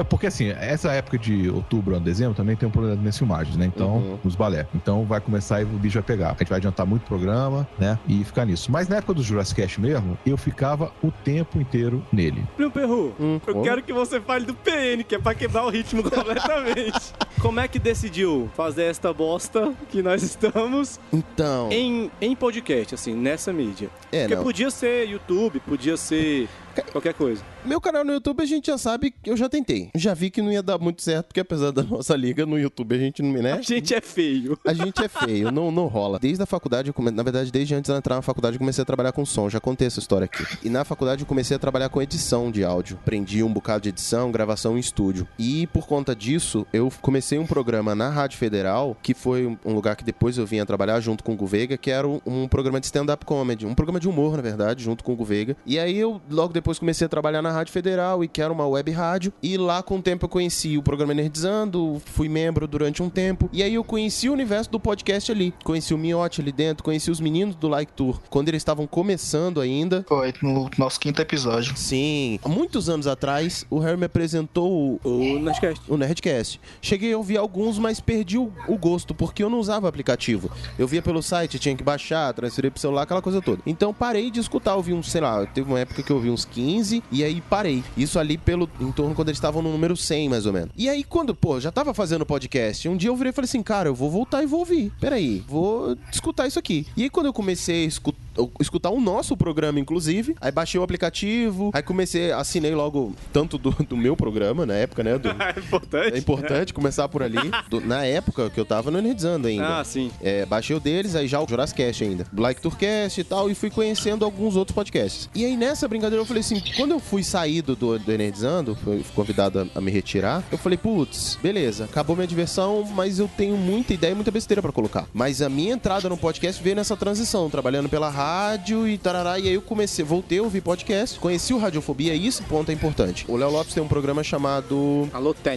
É porque assim, essa época de outubro a dezembro também tem um problema nas filmagens, né? Então, Uhum. nos balé. Então vai começar e o bicho vai pegar. A gente vai adiantar muito programa, né? E ficar nisso. Mas na época do Jurassic Cast mesmo, eu ficava o tempo inteiro nele. Primo Perru, Hum, eu ô. quero que você fale do PN, que é pra quebrar o ritmo completamente. Como é que decidiu fazer esta bosta que nós estamos Então, em, em podcast, assim, nessa mídia? é, Porque não. podia ser YouTube, podia ser qualquer coisa. Meu canal no YouTube a gente já sabe que eu já tentei. Já vi que não ia dar muito certo, porque apesar da nossa liga no YouTube a gente não, né? A gente é feio. A gente é feio, não, não rola. Desde a faculdade, come... na verdade, desde antes de entrar na faculdade, eu comecei a trabalhar com som. Já contei essa história aqui. E na faculdade eu comecei a trabalhar com edição de áudio. Aprendi um bocado de edição, gravação em estúdio. E por conta disso, eu comecei um programa na Rádio Federal, que foi um- lugar que depois eu vinha trabalhar junto com o Guvega, que era um, programa de stand-up comedy. Um programa de humor, na verdade, junto com o Guvega. E aí eu logo depois comecei a trabalhar na Rádio Federal, e que era uma web rádio. E lá com o tempo eu conheci o programa Nerdizando, fui membro durante um tempo. E aí eu conheci o universo do podcast ali. Conheci o Miotti ali dentro, conheci os meninos do Like Tour. Quando eles estavam começando ainda. Foi no nosso quinto episódio. Sim, há muitos anos atrás, o Harry me apresentou o, O Nerdcast. o Nerdcast. Cheguei a ouvir alguns, mas perdi o, o gosto, porque eu não usava aplicativo. Eu via pelo site, tinha que baixar, transferir pro celular, aquela coisa toda. Então parei de escutar, ouvi uns, sei lá, teve uma época que eu ouvi uns 15 e aí parei. Isso ali pelo em torno quando eles estavam no número 100, mais ou menos. E aí quando, pô, já tava fazendo podcast, um dia eu virei e falei assim, cara, eu vou voltar e vou ouvir. Peraí, vou escutar isso aqui. E aí quando eu comecei a escutar escutar o nosso programa, inclusive. Aí baixei o aplicativo, aí comecei, assinei logo tanto do, do meu programa, na época, né? Do, É importante. é importante começar por ali. Do- na época que eu tava no Nerdizando ainda. Ah, sim. É, baixei o deles, aí já o Jurassicast ainda. Black Tourcast e tal, e fui conhecendo alguns outros podcasts. E aí nessa brincadeira eu falei assim, quando eu fui sair do, do, do Nerdizando, fui convidado a, a me retirar, eu falei, putz, beleza, acabou minha diversão, mas eu tenho muita ideia e muita besteira pra colocar. Mas a minha entrada no podcast veio nessa transição, trabalhando pela rádio e tarará, e aí eu comecei, voltei a ouvir podcast, conheci o Radiofobia, e esse ponto é importante. O Léo Lopes tem um programa chamado...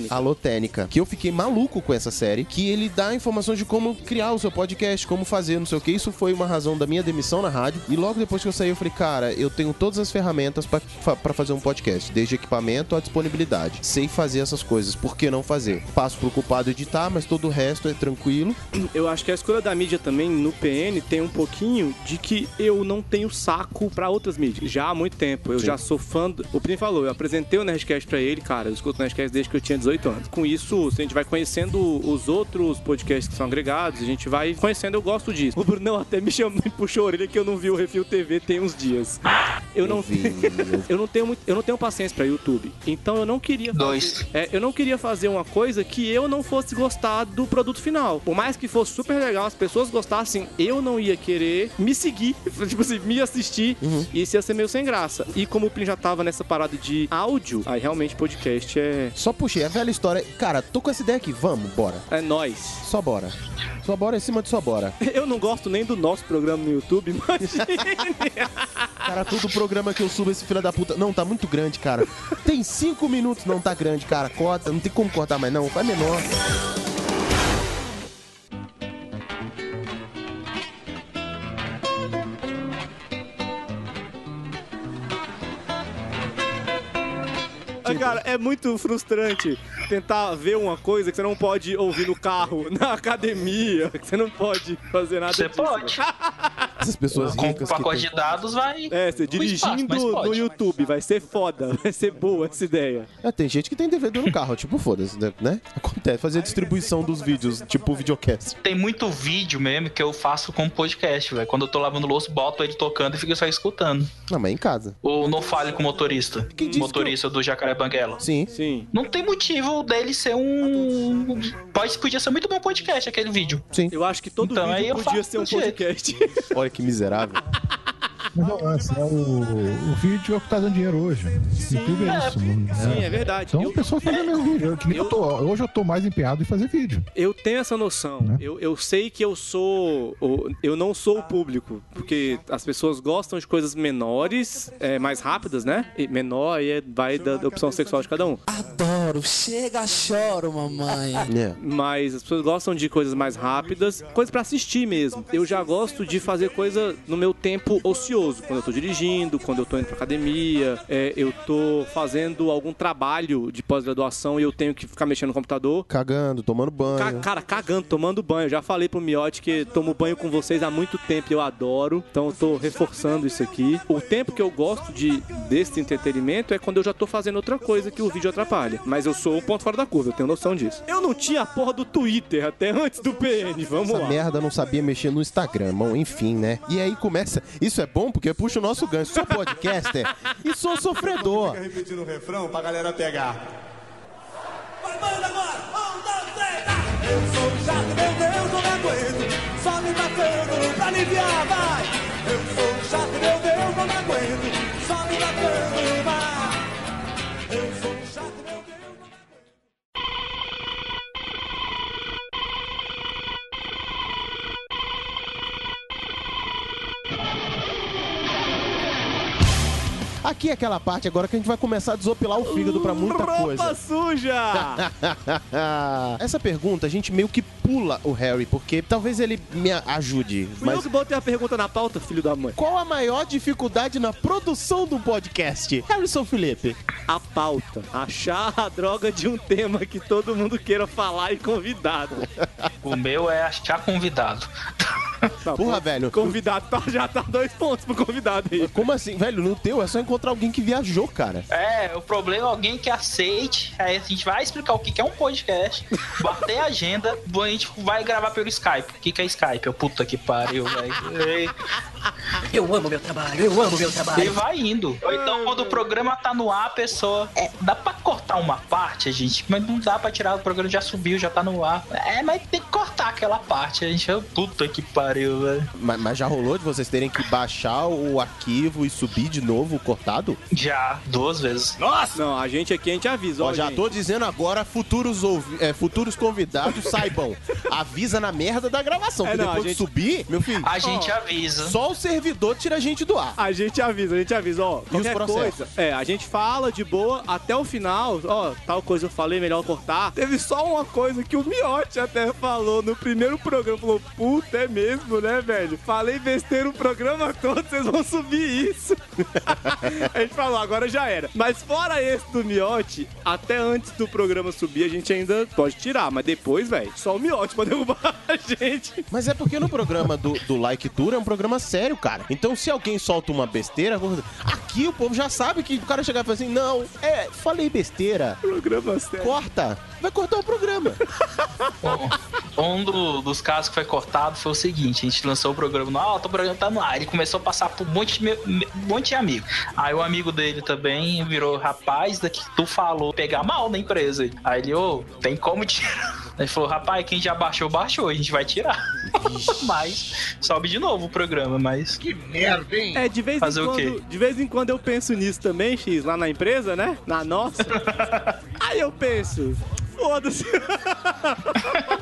Alô Técnica, que eu fiquei maluco com essa série, que ele dá informações de como criar o seu podcast, como fazer, não sei o que. Isso foi uma razão da minha demissão na rádio. E logo depois que eu saí, eu falei, cara, eu tenho todas as ferramentas pra fazer um podcast, desde equipamento à disponibilidade. Sei fazer essas coisas, por que não fazer? Passo pro culpado editar, mas todo o resto é tranquilo. Eu acho que a escolha da mídia também no PN tem um pouquinho de que eu não tenho saco pra outras mídias. Já há muito tempo. Eu Sim. já sou fã. Do... O Prim falou, eu apresentei o Nerdcast pra ele, cara. Eu escuto o Nerdcast desde que eu tinha 18 anos. Com isso, a gente vai conhecendo os outros podcasts que são agregados, a gente vai conhecendo, eu gosto disso. O Brunão até me chamou, me puxou a orelha que eu não vi o Refil TV tem uns dias. Eu não vi. eu não tenho muito, eu não tenho paciência pra YouTube. Então eu não queria fazer, Dois. é, eu não queria fazer uma coisa que eu não fosse gostar do produto final. Por mais que fosse super legal, as pessoas gostassem, eu não ia querer me seguir, tipo assim, me assistir, e isso ia ser meio sem graça. E como o Plin já tava nessa parada de áudio, aí realmente podcast é Só puxei, é a velha história. Cara, tô com essa ideia aqui, vamos, bora. é nós. Só bora. Só bora em cima de só bora. Eu não gosto nem do nosso programa no YouTube, mas Cara, todo programa que eu subo esse filho da puta. Não, tá muito grande, cara. Tem cinco minutos, não tá grande, cara. Corta, não tem como cortar mais, não. Faz menor. Cara, é muito frustrante tentar ver uma coisa que você não pode ouvir no carro, na academia, que você não pode fazer nada Você disso. pode. Essas pessoas Com o ricas que pacote tem... de dados vai. É, você espaço, dirigindo pode. no YouTube, vai ser foda, vai ser boa essa ideia. É, tem gente que tem DVD no carro, tipo, foda-se, né? né? Acontece, fazer a distribuição dos vídeos, tipo videocast. Tem muito vídeo mesmo que eu faço como podcast, velho. Quando eu tô lavando louça, boto ele tocando e fico só escutando. Não, mas é em casa. Ou não fale com o motorista. Quem disse motorista do Jacaré Banguela. Sim. Sim. Não tem motivo dele ser um. Pode, podia ser muito bom podcast aquele vídeo. Sim. Eu acho que todo Então, aí vídeo eu podia ser um podcast. Olha que miserável. Mas é o lance, né? O, o vídeo é o que tá dando dinheiro hoje. YouTube é isso. não- Sim, é verdade. Então Eu- a pessoa faz o mesmo vídeo. Eu- que nem eu tô, hoje eu tô mais empenhado em fazer vídeo. Eu tenho essa noção. Né? Eu, eu sei que eu sou. Eu não sou o público. Porque as pessoas gostam de coisas menores, é, mais rápidas, né? E menor aí é- vai da, da opção sexual de cada um. Adoro, chega, choro, mamãe. É. Mas as pessoas gostam de coisas mais rápidas, coisas pra assistir mesmo. Eu já gosto de fazer coisa no meu tempo ocioso, quando eu tô dirigindo, quando eu tô indo pra academia, é, eu tô fazendo algum trabalho de pós-graduação e eu tenho que ficar mexendo no computador. Cagando, tomando banho. Ca- cara, cagando, tomando banho. Já falei pro Miotti que tomo banho com vocês há muito tempo e eu adoro. Então eu tô reforçando isso aqui. O tempo que eu gosto de desse entretenimento é quando eu já tô fazendo outra coisa que o vídeo atrapalha. Mas eu sou um ponto fora da curva, eu tenho noção disso. Eu não tinha a porra do Twitter até antes do PN, vamos Essa lá. merda não sabia mexer no Instagram, bom, enfim, né? E aí começa. Isso é bom porque puxa o nosso gancho. Sou podcaster e sou sofredor. repetindo o refrão pra galera pegar. Eu sou o chato, meu Deus, não me aguento. Só me matando pra aliviar, vai. Eu sou o chato, meu Deus, não me aguento. Aqui é aquela parte agora que a gente vai começar a desopilar o fígado pra muita Roupa coisa. suja! Essa pergunta a gente meio que pula o Harry, porque talvez ele me ajude. Fui eu Mas que botei a pergunta na pauta, filho da mãe. qual a maior dificuldade na produção do podcast? Harrison Felipe. A pauta. Achar a droga de um tema que todo mundo queira falar e convidado. O meu é achar convidado. Tá, Porra, velho. Convidado tá- já tá dois pontos pro convidado aí. Como assim, velho? No teu é só encontrar alguém que viajou, cara. É, o problema é alguém que aceite. Aí a gente vai explicar o que é um podcast, bater a agenda, a gente vai gravar pelo Skype. O que que é Skype? Eu, puta que pariu, velho. Eu amo meu trabalho, eu amo meu E trabalho. vai indo. Ou então, quando o programa tá no ar, a pessoa. É, dá pra cortar uma parte, gente, mas não dá pra tirar. O programa já subiu, já tá no ar. É, mas tem que cortar aquela parte. A gente, puta que pariu, velho. Mas, mas já rolou de vocês terem que baixar o arquivo e subir de novo cortado? Já, duas vezes. Nossa! Não, a gente aqui a gente avisa. Ó, Ó, já gente. tô dizendo agora, futuros, ouvi- é, futuros convidados saibam. Avisa na merda da gravação. É, que não, depois a gente- de subir, meu filho. A gente avisa. Só o servidor tira a gente do ar. A gente avisa, a gente avisa, ó. Qualquer coisa. É, a gente fala de boa até o final. Ó, tal coisa eu falei, melhor cortar. Teve só uma coisa que o Miotti até falou no primeiro programa. Falou, puta, é mesmo, né, velho? Falei besteira o programa todo, vocês vão subir isso. a gente falou, agora já era. Mas fora esse do Miotti, até antes do programa subir, a gente ainda pode tirar. Mas depois, velho, só o Miotti pode derrubar a gente. Mas é porque no programa do, do Like Tour é um programa sério, cara. Então se alguém solta uma besteira, aqui o povo já sabe que o cara chegar e falar assim: não, é, falei besteira. Programa sério. Corta. Vai cortar o programa. Um do- dos casos que foi cortado foi o seguinte: a gente lançou o programa no ar, o programa tá no ar. Ele começou a passar por um monte de, um monte de amigo. Aí o amigo dele também virou rapaz daqui que tu falou pegar mal na empresa. Aí ele, ô, tem como tirar? Ele falou, rapaz, quem já baixou, baixou, a gente vai tirar. mas sobe de novo o programa, mas. Que merda, hein? É, de vez, Fazer em quando, de vez em quando eu penso nisso também, X, lá na empresa, né? Na nossa. Aí eu penso, foda-se.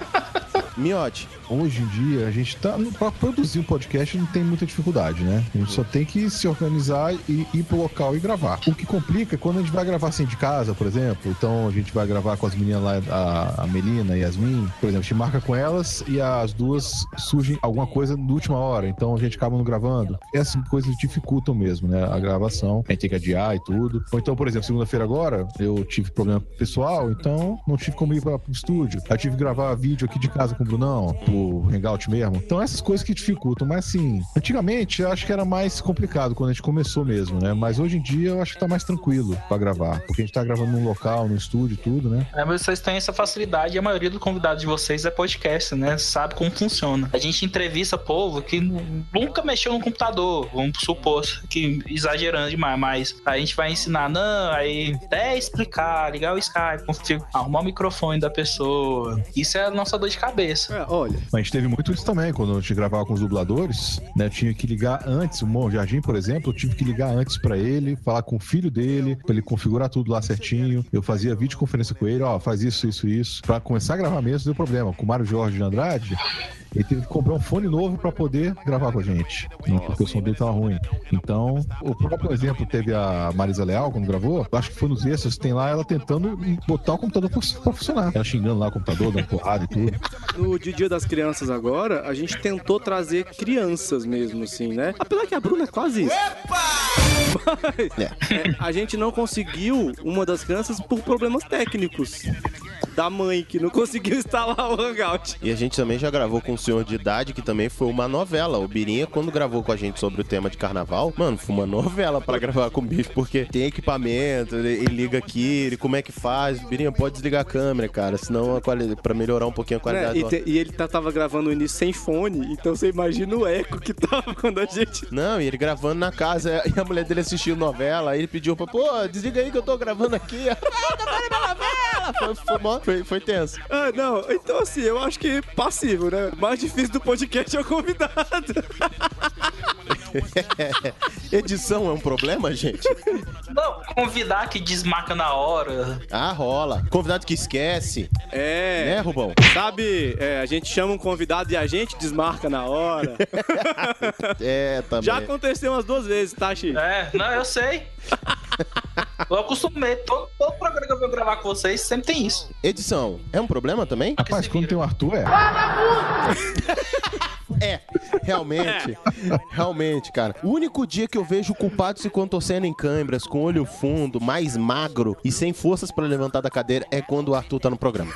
Miote. Hoje em dia, a gente tá. Pra produzir um podcast não tem muita dificuldade, né? A gente só tem que se organizar e ir pro local e gravar. O que complica é quando a gente vai gravar assim de casa, por exemplo. Então a gente vai gravar com as meninas lá, a, a Melina e a Yasmin. Por exemplo, a gente marca com elas e as duas surgem alguma coisa na última hora. Então a gente acaba não gravando. Essas coisas dificultam mesmo, né? A gravação. A gente tem que adiar e tudo. Ou então, por exemplo, segunda-feira agora, eu tive problema pessoal, então não tive como ir para pro estúdio. Aí tive que gravar vídeo aqui de casa com o Brunão, por Hangout mesmo. Então essas coisas que dificultam. Mas assim, antigamente eu acho que era mais complicado quando a gente começou mesmo, né? Mas hoje em dia eu acho que tá mais tranquilo pra gravar. Porque a gente tá gravando num local, num estúdio tudo, né? É, mas vocês têm essa facilidade e a maioria dos convidados de vocês é podcast, né? Sabe como funciona. A gente entrevista povo que nu- nunca mexeu no computador, vamos supor, que exagerando demais, mas a gente vai ensinar, não, aí até explicar, ligar o Skype, arrumar o microfone da pessoa. Isso é a nossa dor de cabeça. É, olha. Mas a gente teve muito isso também, quando a gente gravava com os dubladores, né? Eu tinha que ligar antes, o Mon Jardim, por exemplo, eu tive que ligar antes pra ele, falar com o filho dele, pra ele configurar tudo lá certinho. Eu fazia videoconferência com ele, ó, faz isso, isso, isso. Pra começar a gravar mesmo, deu problema. Com o Mário Jorge de Andrade, ele teve que comprar um fone novo pra poder gravar com a gente, né, porque o som dele tava ruim. Então, o próprio exemplo teve a Marisa Leal quando gravou, eu acho que foi nos extras, tem lá ela tentando botar o computador pra funcionar. Ela xingando lá o computador, dando porrada e tudo. No Dia das Crianças agora, a gente tentou trazer crianças mesmo, assim, né? Apesar que a Bruna é quase isso. Mas, é, a gente não conseguiu uma das crianças por problemas técnicos. Da mãe, que não conseguiu instalar o Hangout. E a gente também já gravou com senhor de idade, que também foi uma novela. O Birinha, quando gravou com a gente sobre o tema de carnaval, mano, foi uma novela pra gravar com o bicho, porque tem equipamento, ele, ele liga aqui, ele como é que faz. Birinha, pode desligar a câmera, cara, senão a qualidade, pra melhorar um pouquinho a Né? qualidade. E, do- te- e ele tá- tava gravando o início sem fone, então você imagina o eco que tava quando a gente. Não, e ele gravando na casa, e a mulher dele assistiu novela, aí ele pediu pra, pô, desliga aí que eu tô gravando aqui. Foi, foi, mó- foi, foi tenso. Ah, não. Então, assim, eu acho que passivo, né? O mais difícil do podcast é o convidado. Edição é um problema, gente? Não, convidar que desmarca na hora. Ah, rola. Convidado que esquece. É. Né, Rubão? Sabe, é, a gente chama um convidado e a gente desmarca na hora. É, também. Já aconteceu umas duas vezes, tá, Chi? É, não, eu sei. Eu acostumei. Todo, todo programa que eu venho gravar com vocês sempre tem isso. Edição é um problema também? Rapaz, quando tem o Arthur, é. É, realmente. Realmente, cara. O único dia que eu vejo o culpado se contorcendo em câimbras, com olho fundo, mais magro e sem forças pra levantar da cadeira é quando o Arthur tá no programa.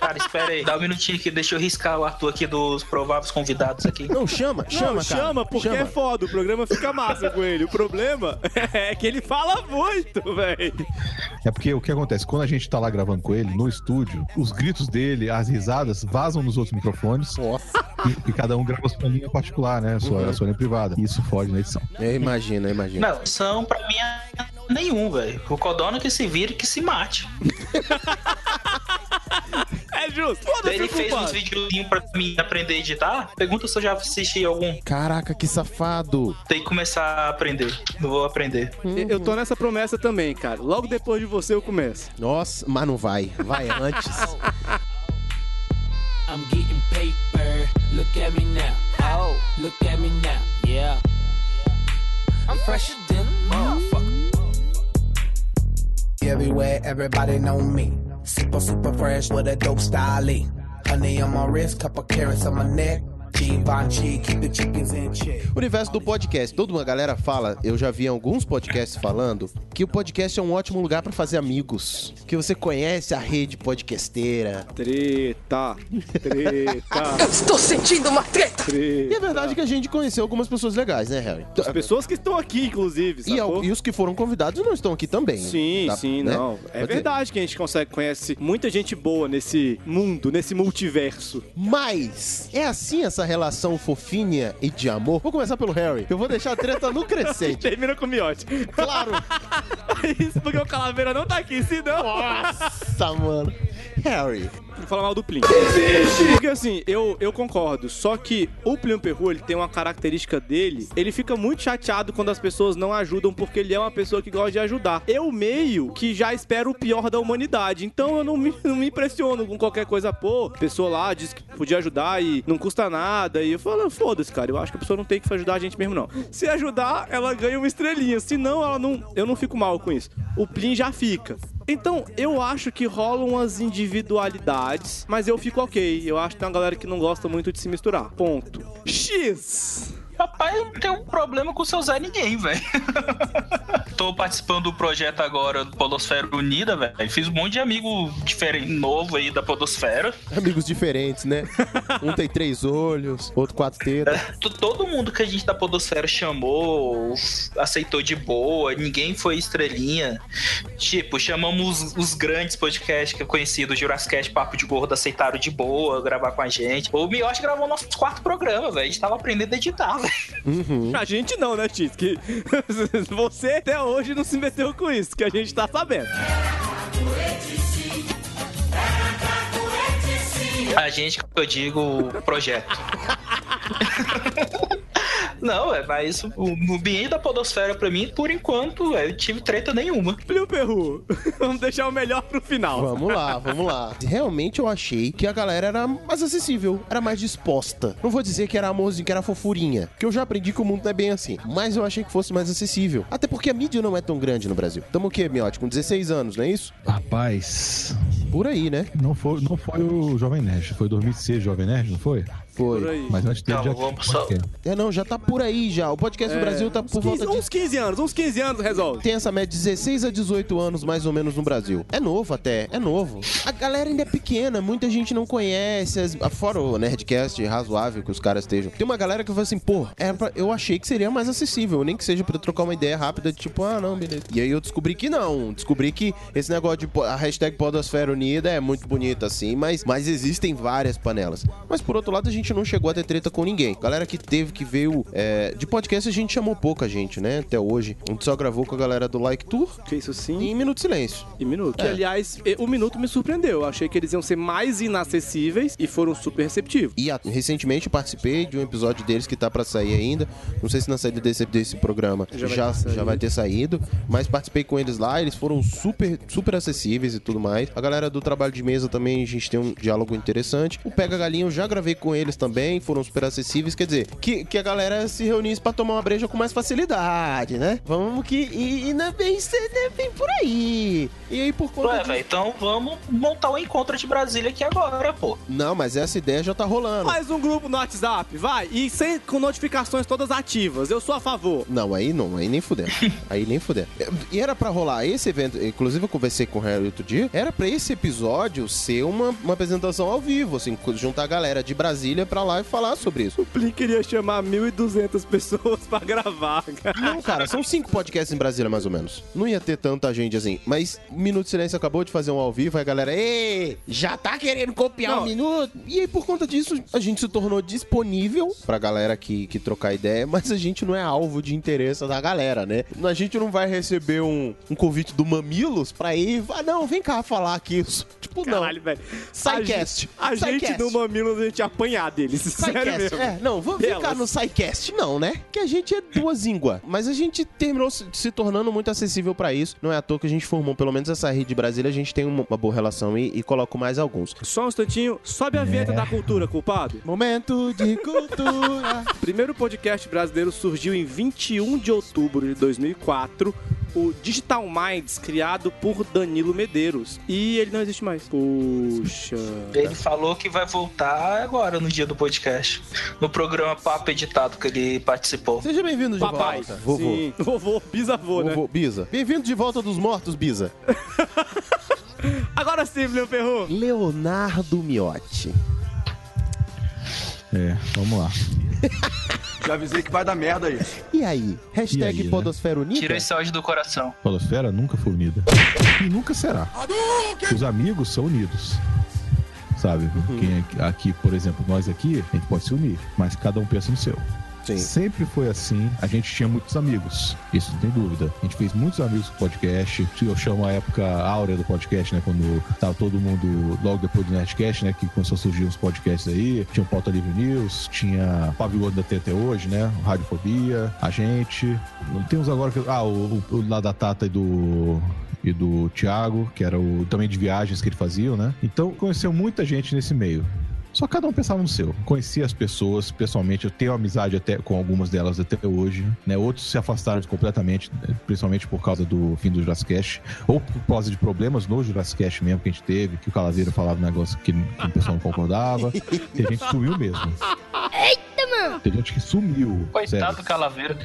Cara, espera aí. Dá um minutinho aqui, deixa eu riscar o Arthur aqui dos prováveis convidados aqui. Não, chama, chama, Não, cara. chama, porque Chama. é foda, o programa fica massa com ele. O problema é que ele fala muito, velho. É porque o que acontece? Quando a gente tá lá gravando com ele, no estúdio, os gritos dele, as risadas, vazam nos outros microfones. E, e cada um grava a sua linha particular, né? A sua, a sua linha privada. E isso fode na edição. Eu imagino, eu imagino. Não, são pra mim é nenhum, velho. O Codona que se vire e que se mate. É justo. Ele fez uns videozinhos pra mim aprender a editar. Pergunta se eu já assisti algum. Caraca, que safado. Tem que começar a aprender. Não vou aprender. Eu tô nessa promessa também, cara. Logo depois de você eu começo. Nossa, mas não vai. Vai antes. I'm getting paper. Look at me now. Oh, look at me now. Yeah. I'm fresher than a motherfucker. Everywhere, everybody know me. Super, super fresh with a dope style. Honey on my wrist, couple carrots on my neck. O universo do podcast. Toda uma galera fala, eu já vi alguns podcasts falando, que o podcast é um ótimo lugar pra fazer amigos. Que você conhece a rede podcasteira. Treta, treta. Estou sentindo uma treta. E é verdade que a gente conheceu algumas pessoas legais, né, Harry? As pessoas que estão aqui, inclusive, E, e os que foram convidados não estão aqui também. Sim, Tá, sim, né? não. É Pode ser. verdade que a gente consegue conhece muita gente boa nesse mundo, nesse multiverso. Mas é assim essa relação fofinha e de amor? Vou começar pelo Harry. Eu vou deixar a treta no crescente. Termina com o miote. Claro. Isso porque o Calaveira não tá aqui, senão. Nossa, mano. Harry. Vou falar mal do Plim. Porque assim, eu, eu concordo. Só que o Plim Perru, ele tem uma característica dele. Ele fica muito chateado quando as pessoas não ajudam, porque ele é uma pessoa que gosta de ajudar. Eu meio que já espero o pior da humanidade. Então eu não me, não me impressiono com qualquer coisa. Pô, pessoa lá disse que podia ajudar e não custa nada. E eu falo, foda-se, cara. Eu acho que a pessoa não tem que ajudar a gente mesmo, não. Se ajudar, ela ganha uma estrelinha. Se não, ela não. Eu não fico mal com isso. O Plim já fica. Então, eu acho que rolam umas individualidades, mas eu fico ok. Eu acho que tem uma galera que não gosta muito de se misturar. Ponto. X. Eu não tenho um problema com o seu Zé Ninguém, velho. Tô participando do projeto agora do Podosfera Unida, velho. Fiz um monte de amigo diferente, novo aí da Podosfera. Amigos diferentes, né? Um tem três olhos, outro quatro tetas. T- Todo mundo que a gente da Podosfera chamou, aceitou de boa, ninguém foi estrelinha. Tipo, chamamos os, os grandes podcasts que eu conheci do Jurassic Papo de Gordo, aceitaram de boa gravar com a gente. O Miotti gravou nossos quatro programas, velho. A gente tava aprendendo a editar, velho. Uhum. A gente não, né, Tis? Que você até hoje não se meteu com isso, que a gente tá sabendo. A gente, que eu digo, projeto. Não, é, mas o, o ambiente da podosfera pra mim, por enquanto, é, eu tive treta nenhuma. Plio Perru, vamos deixar o melhor pro final. Vamos lá, vamos lá. Realmente eu achei que a galera era mais acessível, era mais disposta. Não vou dizer que era amorzinho, que era fofurinha, que eu já aprendi que o mundo não é bem assim. Mas eu achei que fosse mais acessível. Até porque a mídia não é tão grande no Brasil. Tamo o quê, Miotti? Com 16 anos, não é isso? Rapaz. Por aí, né? Não foi, não foi o Jovem Nerd, foi 2006 Jovem Nerd, não foi? Foi. Mas antes dele já vamos só-. É, não, já tá por aí já. O podcast É, Brasil tá por uns volta 15, de Uns 15 anos, uns 15 anos resolve. tem essa média de 16 a 18 anos mais ou menos no Brasil. É novo até, é novo. A galera ainda é pequena, muita gente não conhece, as- fora o Nerdcast razoável que os caras estejam. Tem uma galera que fala assim, pô, era pra- eu achei que seria mais acessível, nem que seja pra trocar uma ideia rápida de tipo, ah, não, beleza. E aí eu descobri que não, descobri que esse negócio de a hashtag Podosfera Unida é muito bonita assim, mas, mas existem várias panelas. Mas por outro lado, a gente gente não chegou a ter treta com ninguém. Galera que teve, que veio é, de podcast, a gente chamou pouca gente, né? Até hoje. A gente só gravou com a galera do Like Tour. Que isso sim. Em Minuto de Silêncio. E minuto. É. Que, aliás, e- o minuto me surpreendeu. Eu achei que eles iam ser mais inacessíveis e foram super receptivos. E a- recentemente participei de um episódio deles que tá pra sair ainda. Não sei se na saída desse, desse programa Já já, vai ter já, saído. vai ter saído. Mas participei com eles lá, eles foram super, super acessíveis e tudo mais. A galera do trabalho de mesa também, a gente tem um diálogo interessante. O Pega Galinha eu já gravei com eles também, foram super acessíveis. Quer dizer, que, que a galera se reunisse pra tomar uma breja com mais facilidade, né? Vamos que. E, e não é bem, é bem por aí. E aí, por conta. Ué, disso- velho, então vamos montar um encontro de Brasília aqui agora, pô. Não, mas essa ideia já tá rolando. Mais um grupo no WhatsApp, vai. E sem, com notificações todas ativas. Eu sou a favor. Não, aí não, aí nem fuder. aí nem fuder. E era pra rolar esse evento, inclusive eu conversei com o Harry outro dia, era pra esse episódio ser uma, uma apresentação ao vivo, assim, juntar a galera de Brasília pra lá e falar sobre isso. O Plin queria chamar 1.200 pessoas pra gravar, cara. Não, cara, são cinco podcasts em Brasília, mais ou menos. Não ia ter tanta gente assim. Mas Minuto de Silêncio acabou de fazer um ao vivo, aí a galera, ei, já tá querendo copiar Não. um minuto? E aí, por conta disso, a gente se tornou disponível pra galera que, que trocar ideia, mas a gente não é alvo de interesse da galera, né? A gente não vai receber um, um convite do Mamilos pra ir, ah, não, vem cá falar aqui. Tipo, não. Caralho, velho. Sidecast. A gente, a gente no Mamilos, a gente ia deles. Sério Sidecast. mesmo. É, não, vamos ficar Delas. no SciCast, não, né? Que a gente é duas ínguas. Mas a gente terminou se, se tornando muito acessível pra isso. Não é à toa que a gente formou, pelo menos essa rede de Brasília, a gente tem uma, uma boa relação e, e coloco mais alguns. Só um instantinho, sobe a vinheta da cultura, culpado. Momento de cultura. Primeiro podcast brasileiro surgiu em 21 de outubro de 2004, o Digital Minds, criado por Danilo Medeiros. E ele não existe mais. Puxa. Ele falou que vai voltar agora no dia do podcast. No programa Papo Editado que ele participou. Seja bem-vindo de Papai. volta. Vovô. Sim. Vovô, bisavô, né? Vovô, Bisa. Bem-vindo de volta dos mortos, Bisa. Agora sim, meu perro. Leonardo Miotti. É, vamos lá. Já avisei que vai dar merda isso. E aí? Hashtag E aí, né? Podosfera Unida? Tira esse ódio do coração. Podosfera nunca foi unida. E nunca será. Os amigos são unidos. Sabe? Quem é- aqui, por exemplo, nós aqui, a gente pode se unir, mas cada um pensa no seu. Sim. Sempre foi assim. A gente tinha muitos amigos. Isso não tem dúvida. A gente fez muitos amigos com o podcast. Eu chamo a época áurea do podcast, né? Quando tava todo mundo, logo depois do Nerdcast, né? Que começou a surgir os podcasts aí. Tinha o Pauta Livre News, tinha Pavio Gordo da até hoje, né? o Radiofobia, a gente. Tem uns agora que. Ah, o, o, o lá da Tata e do e do Thiago, que era o também de viagens que ele fazia, né? Então conheceu muita gente nesse meio. Só cada um pensava no seu. Conheci as pessoas pessoalmente, eu tenho amizade até com algumas delas até hoje, né? Outros se afastaram completamente, principalmente por causa do fim do Jurassic Cast, ou por causa de problemas no Jurassic Cast mesmo que a gente teve, que o Calaveiro falava um negócio que, que o pessoal não concordava. Tem gente que sumiu mesmo. Eita, mano! Tem gente que sumiu. Coitado sério. do Calaveira.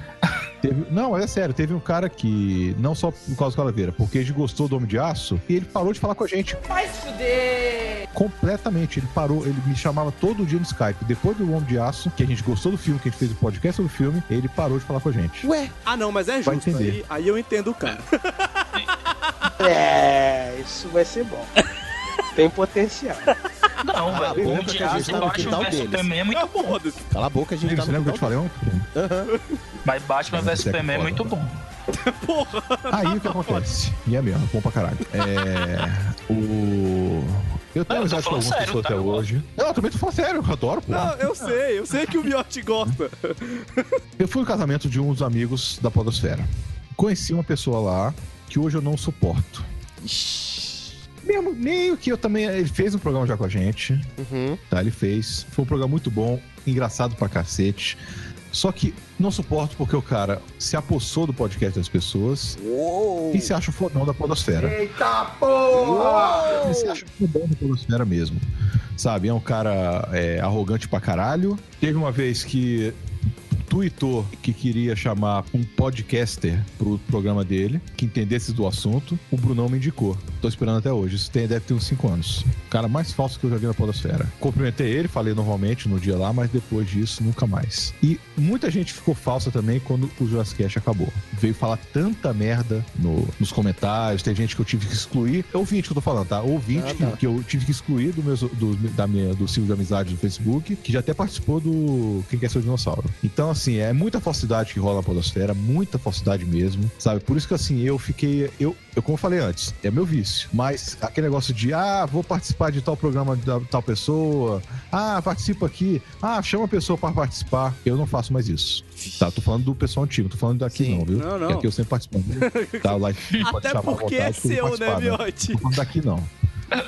Teve- não, mas é sério, teve um cara que, não só por causa do Calaveira, porque ele gostou do Homem de Aço e ele parou de falar com a gente Vai se fuder! completamente. Ele parou, ele me chamava todo dia no Skype. Depois do Homem de Aço, que a gente gostou do filme, que a gente fez o podcast sobre o filme, ele parou de falar com a gente. Ué? Ah, não, mas é Vai justo. entender. Aí, aí eu entendo o cara. É, isso vai ser bom. Tem potencial. Não, Cala a velho. O boca que a Diabo gente tá quintal vs deles. Superman é muito bom. Cala a boca, a gente Você tá no lembra que eu te falei ontem? Aham. Mas Batman vs é Superman é foda. muito bom. Aí o que acontece? E é mesmo, bom pra caralho. É. O. Eu tenho amizade com algumas sério, pessoas tá? até hoje. Não, eu também tô falando sério, eu adoro, pô. Não, eu sei, eu sei que o Miotti gosta. Eu fui no casamento de uns amigos da Podosfera. Conheci uma pessoa lá que hoje eu não suporto. Mesmo, meio que eu também. Ele fez um programa já com a gente. Uhum. Tá, ele fez. Foi um programa muito bom, engraçado pra cacete. Só que não suporto porque o cara se apossou do podcast das pessoas e se acha o fodão da Podosfera. Eita porra! Ele se acha o fodão da Podosfera mesmo. Sabe? É um cara é, arrogante pra caralho. Teve uma vez que tweetou que queria chamar um podcaster pro programa dele, que entendesse do assunto. O Brunão me indicou. Tô esperando até hoje. Isso tem, deve ter uns 5 anos. O cara mais falso que eu já vi na podosfera. Cumprimentei ele, falei normalmente no dia lá, mas depois disso, nunca mais. E muita gente ficou falsa também quando o Jurassic Cast acabou. Veio falar tanta merda no- nos comentários, tem gente que eu tive que excluir. É ouvinte que eu tô falando, tá? Ouvinte Ah, tá. que, que eu tive que excluir do, meu, do, da minha, do ciclo de amizade do Facebook, que já até participou do Quem Quer Ser o Dinossauro. Então, assim, é muita falsidade que rola na podosfera, muita falsidade mesmo, sabe? Por isso que, assim, eu fiquei... Eu, eu como eu falei antes, é meu vício. Mas aquele negócio de, ah, vou participar de tal programa da tal pessoa, ah, participa aqui, ah, chama a pessoa para participar. Eu não faço mais isso. Tá, tô falando do pessoal antigo, tô falando daqui não, viu? Não, não. Porque aqui eu sempre participo. Tá, lá, pode Até porque é que seu, né, participar, Miotti? Tô falando daqui não.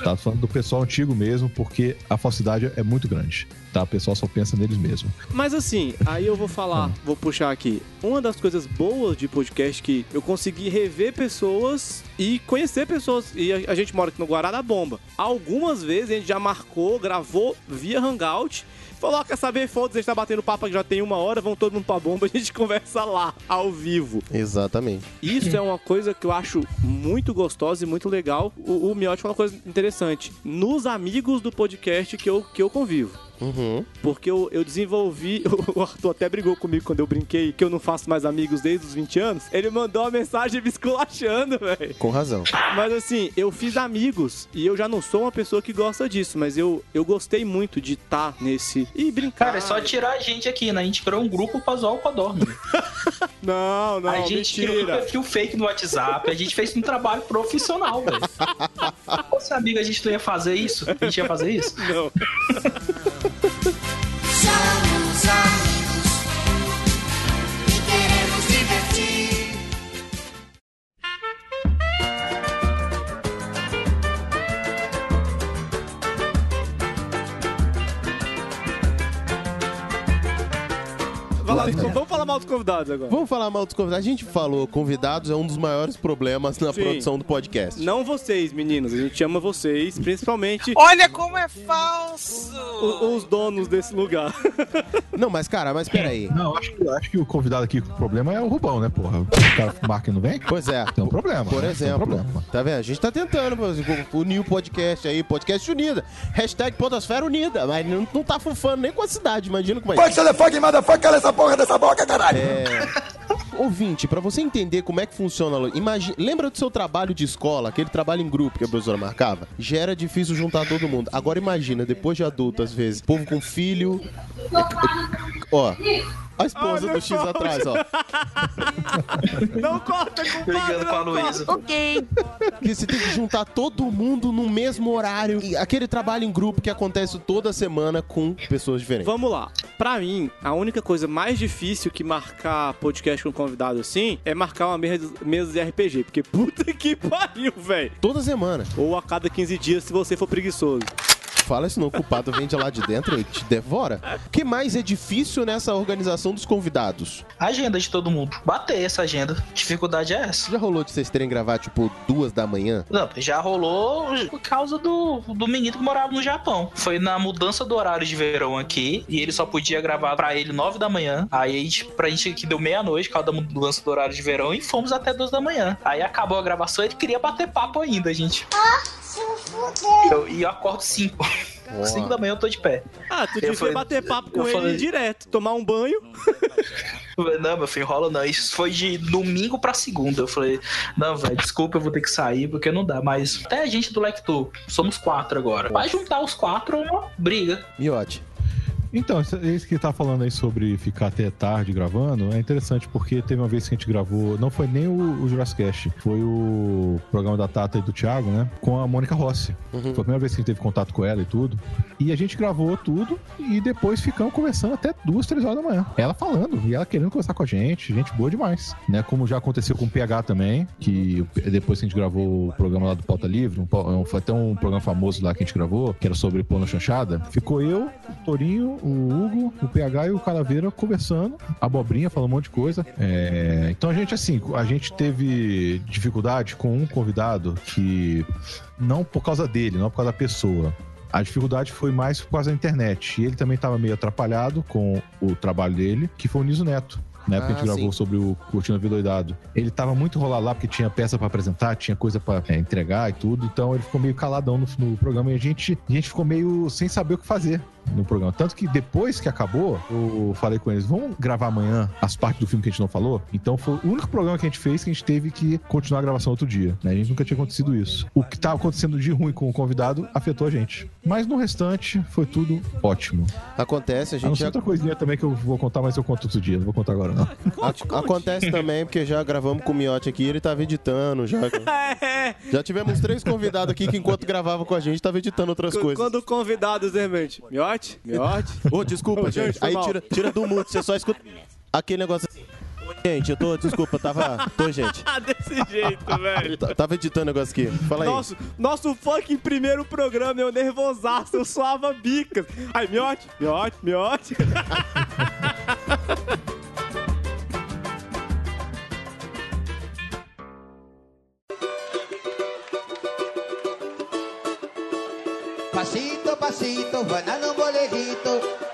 Tá falando do pessoal antigo mesmo, porque a falsidade é muito grande. Tá? O pessoal só pensa neles mesmo. Mas assim, aí eu vou falar, vou puxar aqui. Uma das coisas boas de podcast que eu consegui rever pessoas e conhecer pessoas. E a, a gente mora aqui no Guará da Bomba. Algumas vezes a gente já marcou, gravou via Hangout. Falou, "Ah, quer saber? Foda-se, a gente tá batendo papo que já tem uma hora, vão todo mundo pra bomba, a gente conversa lá, ao vivo. Exatamente. Isso é uma coisa que eu acho muito gostosa e muito legal. O, o Miotti falou uma coisa interessante. Nos amigos do podcast que eu, que eu convivo. Uhum. Porque eu, eu desenvolvi. O Arthur até brigou comigo quando eu brinquei que eu não faço mais amigos desde os 20 anos. Ele mandou uma mensagem me esculachando, velho. Com razão. Mas assim, eu fiz amigos e eu já não sou uma pessoa que gosta disso, mas eu, eu gostei muito de estar nesse. E brincar. Cara, é só tirar a gente aqui, né? A gente criou um grupo pra zoar o Codorno. Não, não, a gente criou um mentira. perfil fake no WhatsApp, a gente fez um trabalho profissional, velho. Se fosse amigo, a gente não ia fazer isso? A gente ia fazer isso? Não. Somos amigos e Vai lá, vamos falar mal dos convidados agora. Vamos falar mal dos convidados. A gente falou, convidados é um dos maiores problemas na Sim. produção do podcast. Não vocês, meninos. A gente ama vocês, principalmente Olha como é falso! o- os donos desse lugar. Não, mas cara, mas peraí. Não, acho que, acho que o convidado aqui com o problema é o Rubão, né, porra? O cara marca e não vem? Pois é. Tem um problema. Por né? Tem um exemplo, problema. tá vendo? A gente tá tentando pô, unir o podcast aí, podcast unida. Hashtag Podosfera Unida, mas não, não tá fufando nem com a cidade, imagina como é. Fuck, motherfucking motherfucker, cala essa porra dessa boca, caralho! É. Ouvinte, pra você entender como é que funciona, imagina, lembra do seu trabalho de escola, aquele trabalho em grupo que a professora marcava? Já era difícil juntar todo mundo. Agora imagina, depois de adulto, às vezes, povo com filho. Ó, a esposa Olha do X atrás, ó. Não corta com o Brigando com a Luísa. Ok. Que você tem que juntar todo mundo no mesmo horário. E aquele trabalho em grupo que acontece toda semana com pessoas diferentes. Vamos lá. Pra mim, a única coisa mais difícil que marcar podcast com convidado assim é marcar uma mesa, mesa de RPG. Porque puta que pariu, velho. Toda semana. Ou a cada 15 dias se você for preguiçoso. Fala isso não, o culpado vem de lá de dentro e te devora. O que mais é difícil nessa organização dos convidados? A agenda de todo mundo. Bater essa agenda. Dificuldade é essa. Já rolou de vocês terem gravado, tipo, duas da manhã? Não, já rolou por causa do, do menino que morava no Japão. Foi na mudança do horário de verão aqui e ele só podia gravar pra ele 9 da manhã. Aí a gente, pra gente que deu meia-noite, por causa da mudança do horário de verão, e fomos até 2 da manhã. Aí acabou a gravação e ele queria bater papo ainda, gente. Eu, e eu acordo 5. 5 da manhã eu tô de pé. Ah, tu devia falei- bater papo com ele falei- direto, tomar um banho. Não, meu filho, rola não. Isso foi de domingo pra segunda. Eu falei, não, velho, desculpa, eu vou ter que sair porque não dá. Mas até a gente do Lector, somos quatro agora. Vai juntar os quatro é uma briga. Miote. Então, isso que tá falando aí sobre ficar até tarde gravando é interessante porque teve uma vez que a gente gravou, não foi nem o, o Jurassic Cast, foi o programa da Tata e do Thiago, né? Com a Mônica Rossi. Uhum. Foi a primeira vez que a gente teve contato com ela e tudo. E a gente gravou tudo e depois ficamos conversando até duas, três horas da manhã. Ela falando e ela querendo conversar com a gente, gente boa demais. Né? Como já aconteceu com o PH também, que depois que a gente gravou o programa lá do Pauta Livre, um, foi até um programa famoso lá que a gente gravou, que era sobre pão na chanchada, ficou eu, o Torinho, o Hugo, o PH e o Calaveira conversando, abobrinha, falando um monte de coisa. É, então a gente, assim, a gente teve dificuldade com um convidado que, não por causa dele, não por causa da pessoa, A dificuldade foi mais por causa da internet. E ele também estava meio atrapalhado com o trabalho dele, que foi o Niso Neto. Na época que a Ah, gente gravou sim. sobre o Curtindo a Vida Doidado. Ele tava muito enrolado lá porque tinha peça pra apresentar, tinha coisa pra é, entregar e tudo. Então ele ficou meio caladão no, no programa e a gente, a gente ficou meio sem saber o que fazer no programa. Tanto que depois que acabou, eu falei com eles: vamos gravar amanhã as partes do filme que a gente não falou? Então foi o único programa que a gente fez que a gente teve que continuar a gravação outro dia. Né? A gente nunca tinha acontecido isso. O que tava acontecendo de ruim com o convidado afetou a gente. Mas no restante, foi tudo ótimo. Acontece, a A não gente ser já... outra coisinha também que eu vou contar, mas eu conto outro dia. Não vou contar agora, não. A- Acontece também, porque já gravamos com o Miotti aqui, ele tava editando já. Já tivemos três convidados aqui que enquanto gravava com a gente, tava editando outras Qu- coisas. Quando o convidado, Zé Mente, miote, miote. Ô, desculpa, Ô, gente. Aí mal. tira, tira do mute, você só escuta aquele negócio assim. "Oi, Gente, eu tô, desculpa, eu tava. Tô, gente. Desse jeito, velho. T- Tava editando o negócio aqui. Fala aí. Nosso, nosso fucking primeiro programa, eu nervosaço, eu suava bicas. Aí, miote, miote, miote. Pasito, pasito, vai no boleguito. Música boa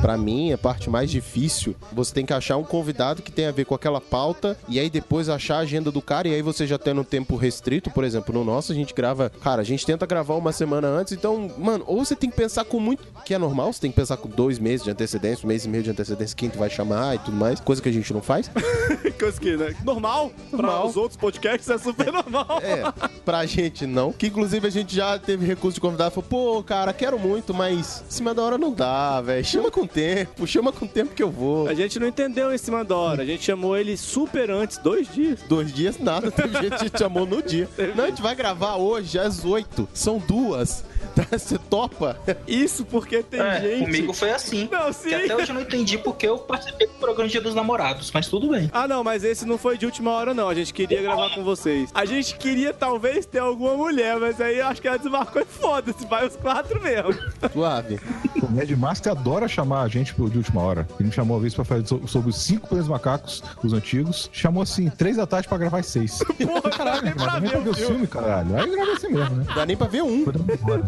Pra mim, a parte mais difícil, você tem que achar um convidado que tenha a ver com aquela pauta e aí depois achar a agenda do cara e aí você já tendo um tempo restrito, por exemplo, no nosso a gente grava, cara, a gente tenta gravar uma semana antes, então, mano, ou você tem que pensar com muito, que é normal, você tem que pensar com dois meses de antecedência, um mês e meio de antecedência, quem tu vai chamar e tudo mais, coisa que a gente não faz. Coisa que, né? Normal. Pra Normal. os outros podcasts é super normal. É, pra gente não. Que inclusive a gente já teve recurso de convidado. Falou, pô, cara, quero muito, mas em cima da hora não dá, velho. Chama com tempo, chama com tempo que eu vou. A gente não entendeu em cima da hora. A gente chamou ele super antes, dois dias. Dois dias nada, teve gente que chamou no dia. Não, a gente vai gravar hoje às oito. São duas. Tá? Você topa? Isso porque tem É, gente. comigo foi assim. Não, sim. Que até hoje eu não entendi porque eu participei do programa Dia dos Namorados, mas tudo bem. Ah, não, mas esse não foi de última hora, não. A gente queria gravar com vocês. A gente queria talvez ter alguma mulher, mas aí eu acho que ela desmarcou e foda-se. Vai os quatro mesmo. Suave. O Mad Master adora chamar a gente pro- de última hora. Ele me chamou uma vez pra fazer so- sobre os cinco planos macacos, os antigos. Chamou assim, três da tarde pra gravar às seis. Porra, Caralho, nem pra, nem pra ver o filme, caralho. Aí gravei assim mesmo, né? Dá nem pra ver um.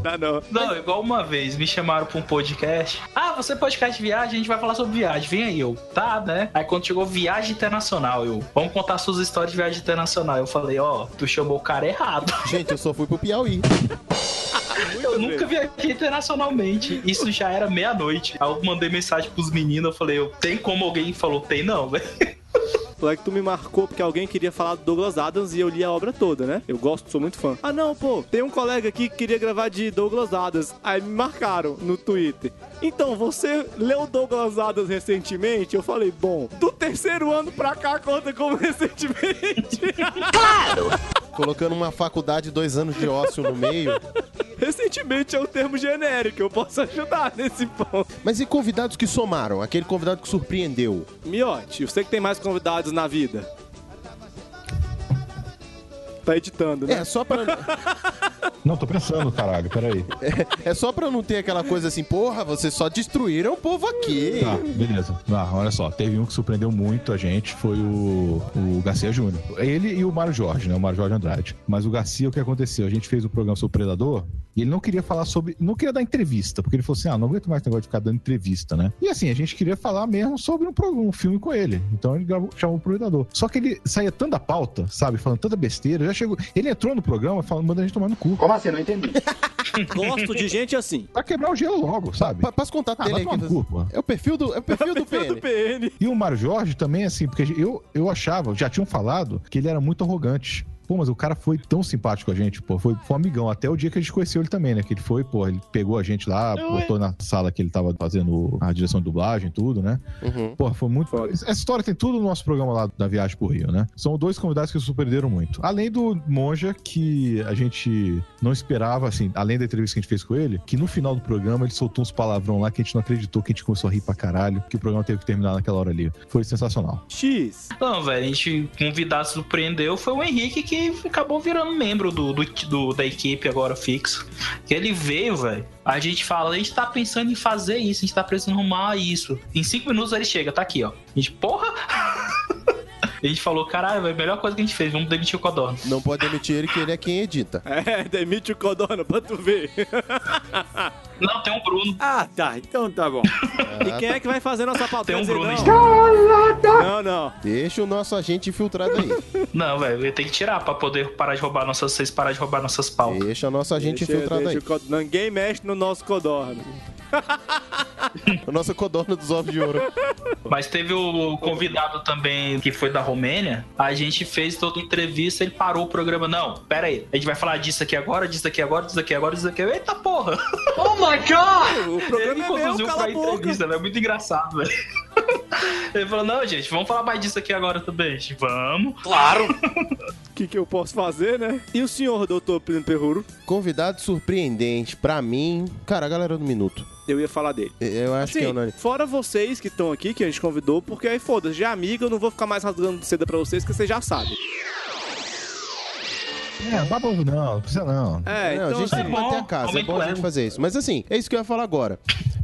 Dá não. Não, igual uma vez me chamaram pra um podcast. Ah, você é podcast de viagem, a gente vai falar sobre viagem. Vem aí, eu. Tá, né? Aí quando chegou viagem internacional, eu. Vamos contar suas histórias de viagem internacional. Eu falei, ó, tu chamou o cara errado. Gente, eu só fui pro Piauí. Eu nunca viajei internacionalmente. Isso já era meia-noite. Aí eu mandei mensagem pros meninos. Eu falei, eu, tem como alguém falou, tem não, velho. É que tu me marcou porque alguém queria falar do Douglas Adams e eu li a obra toda, né? Eu gosto, sou muito fã. Ah, não, pô, tem um colega aqui que queria gravar de Douglas Adams. Aí me marcaram no Twitter. Então, você leu Douglas Adams recentemente? Eu falei, bom, do terceiro ano pra cá conta como recentemente. Claro! Colocando uma faculdade, dois anos de ócio no meio. recentemente é um termo genérico, eu posso ajudar nesse ponto. Mas e convidados que somaram? Aquele convidado que surpreendeu? Miote, você que tem mais convidados na vida. Tá editando, né? É, só pra. Não, tô pensando, caralho, peraí. É, é só pra não ter aquela coisa assim, porra, vocês só destruíram o povo aqui. Tá, beleza. Ah, olha só, teve um que surpreendeu muito a gente, foi o, o Garcia Júnior. Ele e o Mário Jorge, né? O Mário Jorge Andrade. Mas o Garcia, o que aconteceu? A gente fez o programa sobre o Predador e ele não queria falar sobre. Não queria dar entrevista, porque ele falou assim: ah, não aguento mais esse negócio de ficar dando entrevista, né? E assim, a gente queria falar mesmo sobre um, um filme com ele. Então ele gravou, chamou o Predador. Só que ele saía tanto da pauta, sabe? Falando tanta besteira. Já chegou. Ele entrou no programa falando, mandando a gente tomar no cu. Como assim? Não entendi. Gosto de gente assim. Pra quebrar o gelo logo, sabe? Pa- Passa o contato Ah, dele no cu. É o perfil do, é o perfil do PN. PN. E o Mário Jorge também, assim, porque eu, eu achava, já tinham falado que ele era muito arrogante. Pô, mas o cara foi tão simpático com a gente, pô. Foi, foi um amigão. Até o dia que a gente conheceu ele também, né? Que ele foi, pô, ele pegou a gente lá, botou na sala que ele tava fazendo a direção de dublagem e tudo, né? Uhum. Pô, foi muito. Essa história tem tudo no nosso programa lá da viagem pro Rio, né? São dois convidados que surpreenderam muito. Além do Monja, que a gente não esperava, assim, além da entrevista que a gente fez com ele, que no final do programa ele soltou uns palavrão lá que a gente não acreditou, que a gente começou a rir pra caralho, que o programa teve que terminar naquela hora ali. Foi sensacional. X. Não, velho, a gente convidado surpreendeu foi o Henrique que acabou virando membro do, do, do- da equipe agora fixo. Que ele veio, velho. A gente fala, a gente tá pensando em fazer isso, a gente tá precisando arrumar isso. Em cinco minutos ele chega, tá aqui, ó. A gente, porra! A gente falou, caralho, é a melhor coisa que a gente fez, vamos demitir o Codorna. Não pode demitir ele, que ele é quem edita. É, demite o Codorna pra tu ver. Não, tem um Bruno. Ah, tá. Então tá bom. E quem é que vai fazer nossa pauta? Tem um Bruno não. Não, não. Deixa o nosso agente infiltrado aí. Não, velho, eu ia ter que tirar pra poder parar de roubar nossas. Vocês parar de roubar nossas pautas. Deixa o nosso agente Deixa- infiltrado deixa aí. o Cod- Ninguém mexe no nosso Codorna. A nossa codorna dos ovos de ouro. Mas teve o convidado também que foi da Romênia. A gente fez toda a entrevista, ele parou o programa. Não, pera aí. A gente vai falar disso aqui agora, disso aqui agora, disso aqui agora, disso aqui. Eita porra! Oh my god! O programa ele é meu, conduziu cala pra entrevista, velho. Muito engraçado, velho. Ele falou, não, gente, vamos falar mais disso aqui agora também. gente. Vamos. Claro! O que, que eu posso fazer, né? E o senhor, doutor Plínio Perruro? Convidado surpreendente pra mim. Cara, a galera do Minuto. Eu ia falar dele. Eu acho que é Assim, unânime. fora vocês que estão aqui, que a gente convidou, porque aí foda-se, já é amiga, eu não vou ficar mais rasgando seda pra vocês, que vocês já sabem. É, baba ovo não, não precisa não. É, Não, então a gente tem assim, que manter a casa, é bom o a gente fazer isso. Mas assim, é isso que eu ia falar agora.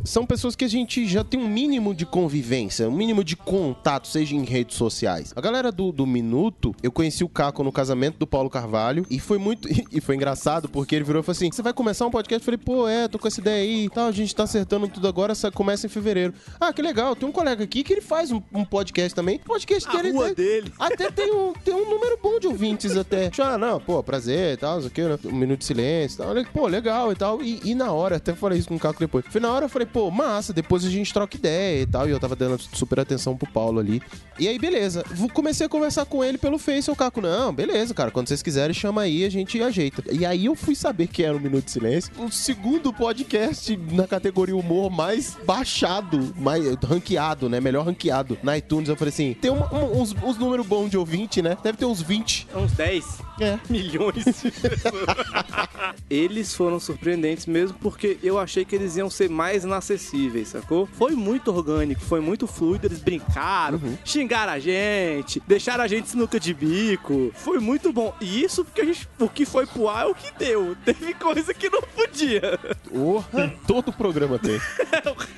São pessoas que a gente já tem um mínimo de convivência, um mínimo de contato, seja em redes sociais. A galera do, do Minuto, eu conheci o Caco no casamento do Paulo Carvalho e foi muito. E foi engraçado porque ele virou e falou assim: Você vai começar um podcast? Eu falei, pô, é, tô com essa ideia aí e tal. A gente tá acertando tudo agora, começa em fevereiro. Ah, que legal. Tem um colega aqui que ele faz um, um podcast também. O podcast dele. tem- dele. até tem um, tem um número bom de ouvintes até. Ah, não, pô, prazer e tal, isso aqui, né? um minuto de silêncio e tal. Pô, legal e tal. E, e na hora, até falei isso com o Caco depois. Foi na hora, eu falei, pô, massa, depois a gente troca ideia e tal. E eu tava dando super atenção pro Paulo ali. E aí, beleza. Comecei a conversar com ele pelo Face, o Caco, não, beleza, cara, quando vocês quiserem, chama aí, a gente ajeita. E aí eu fui saber que era o Minuto de Silêncio. O segundo podcast na categoria humor mais baixado, mais ranqueado, né? Melhor ranqueado na iTunes. Eu falei assim, tem uma- um- uns, uns números bons de ouvinte, né? Deve ter uns 20. uns 10 É. milhões de pessoas. eles foram surpreendentes mesmo porque eu achei que eles iam ser mais inacessíveis, sacou? Foi muito orgânico, foi muito fluido, eles brincaram, xingaram a gente, deixaram a gente sinuca de bico. Foi muito bom. E isso porque a gente, o que foi pro ar é o que deu. Teve coisa que não podia. Porra, todo programa tem.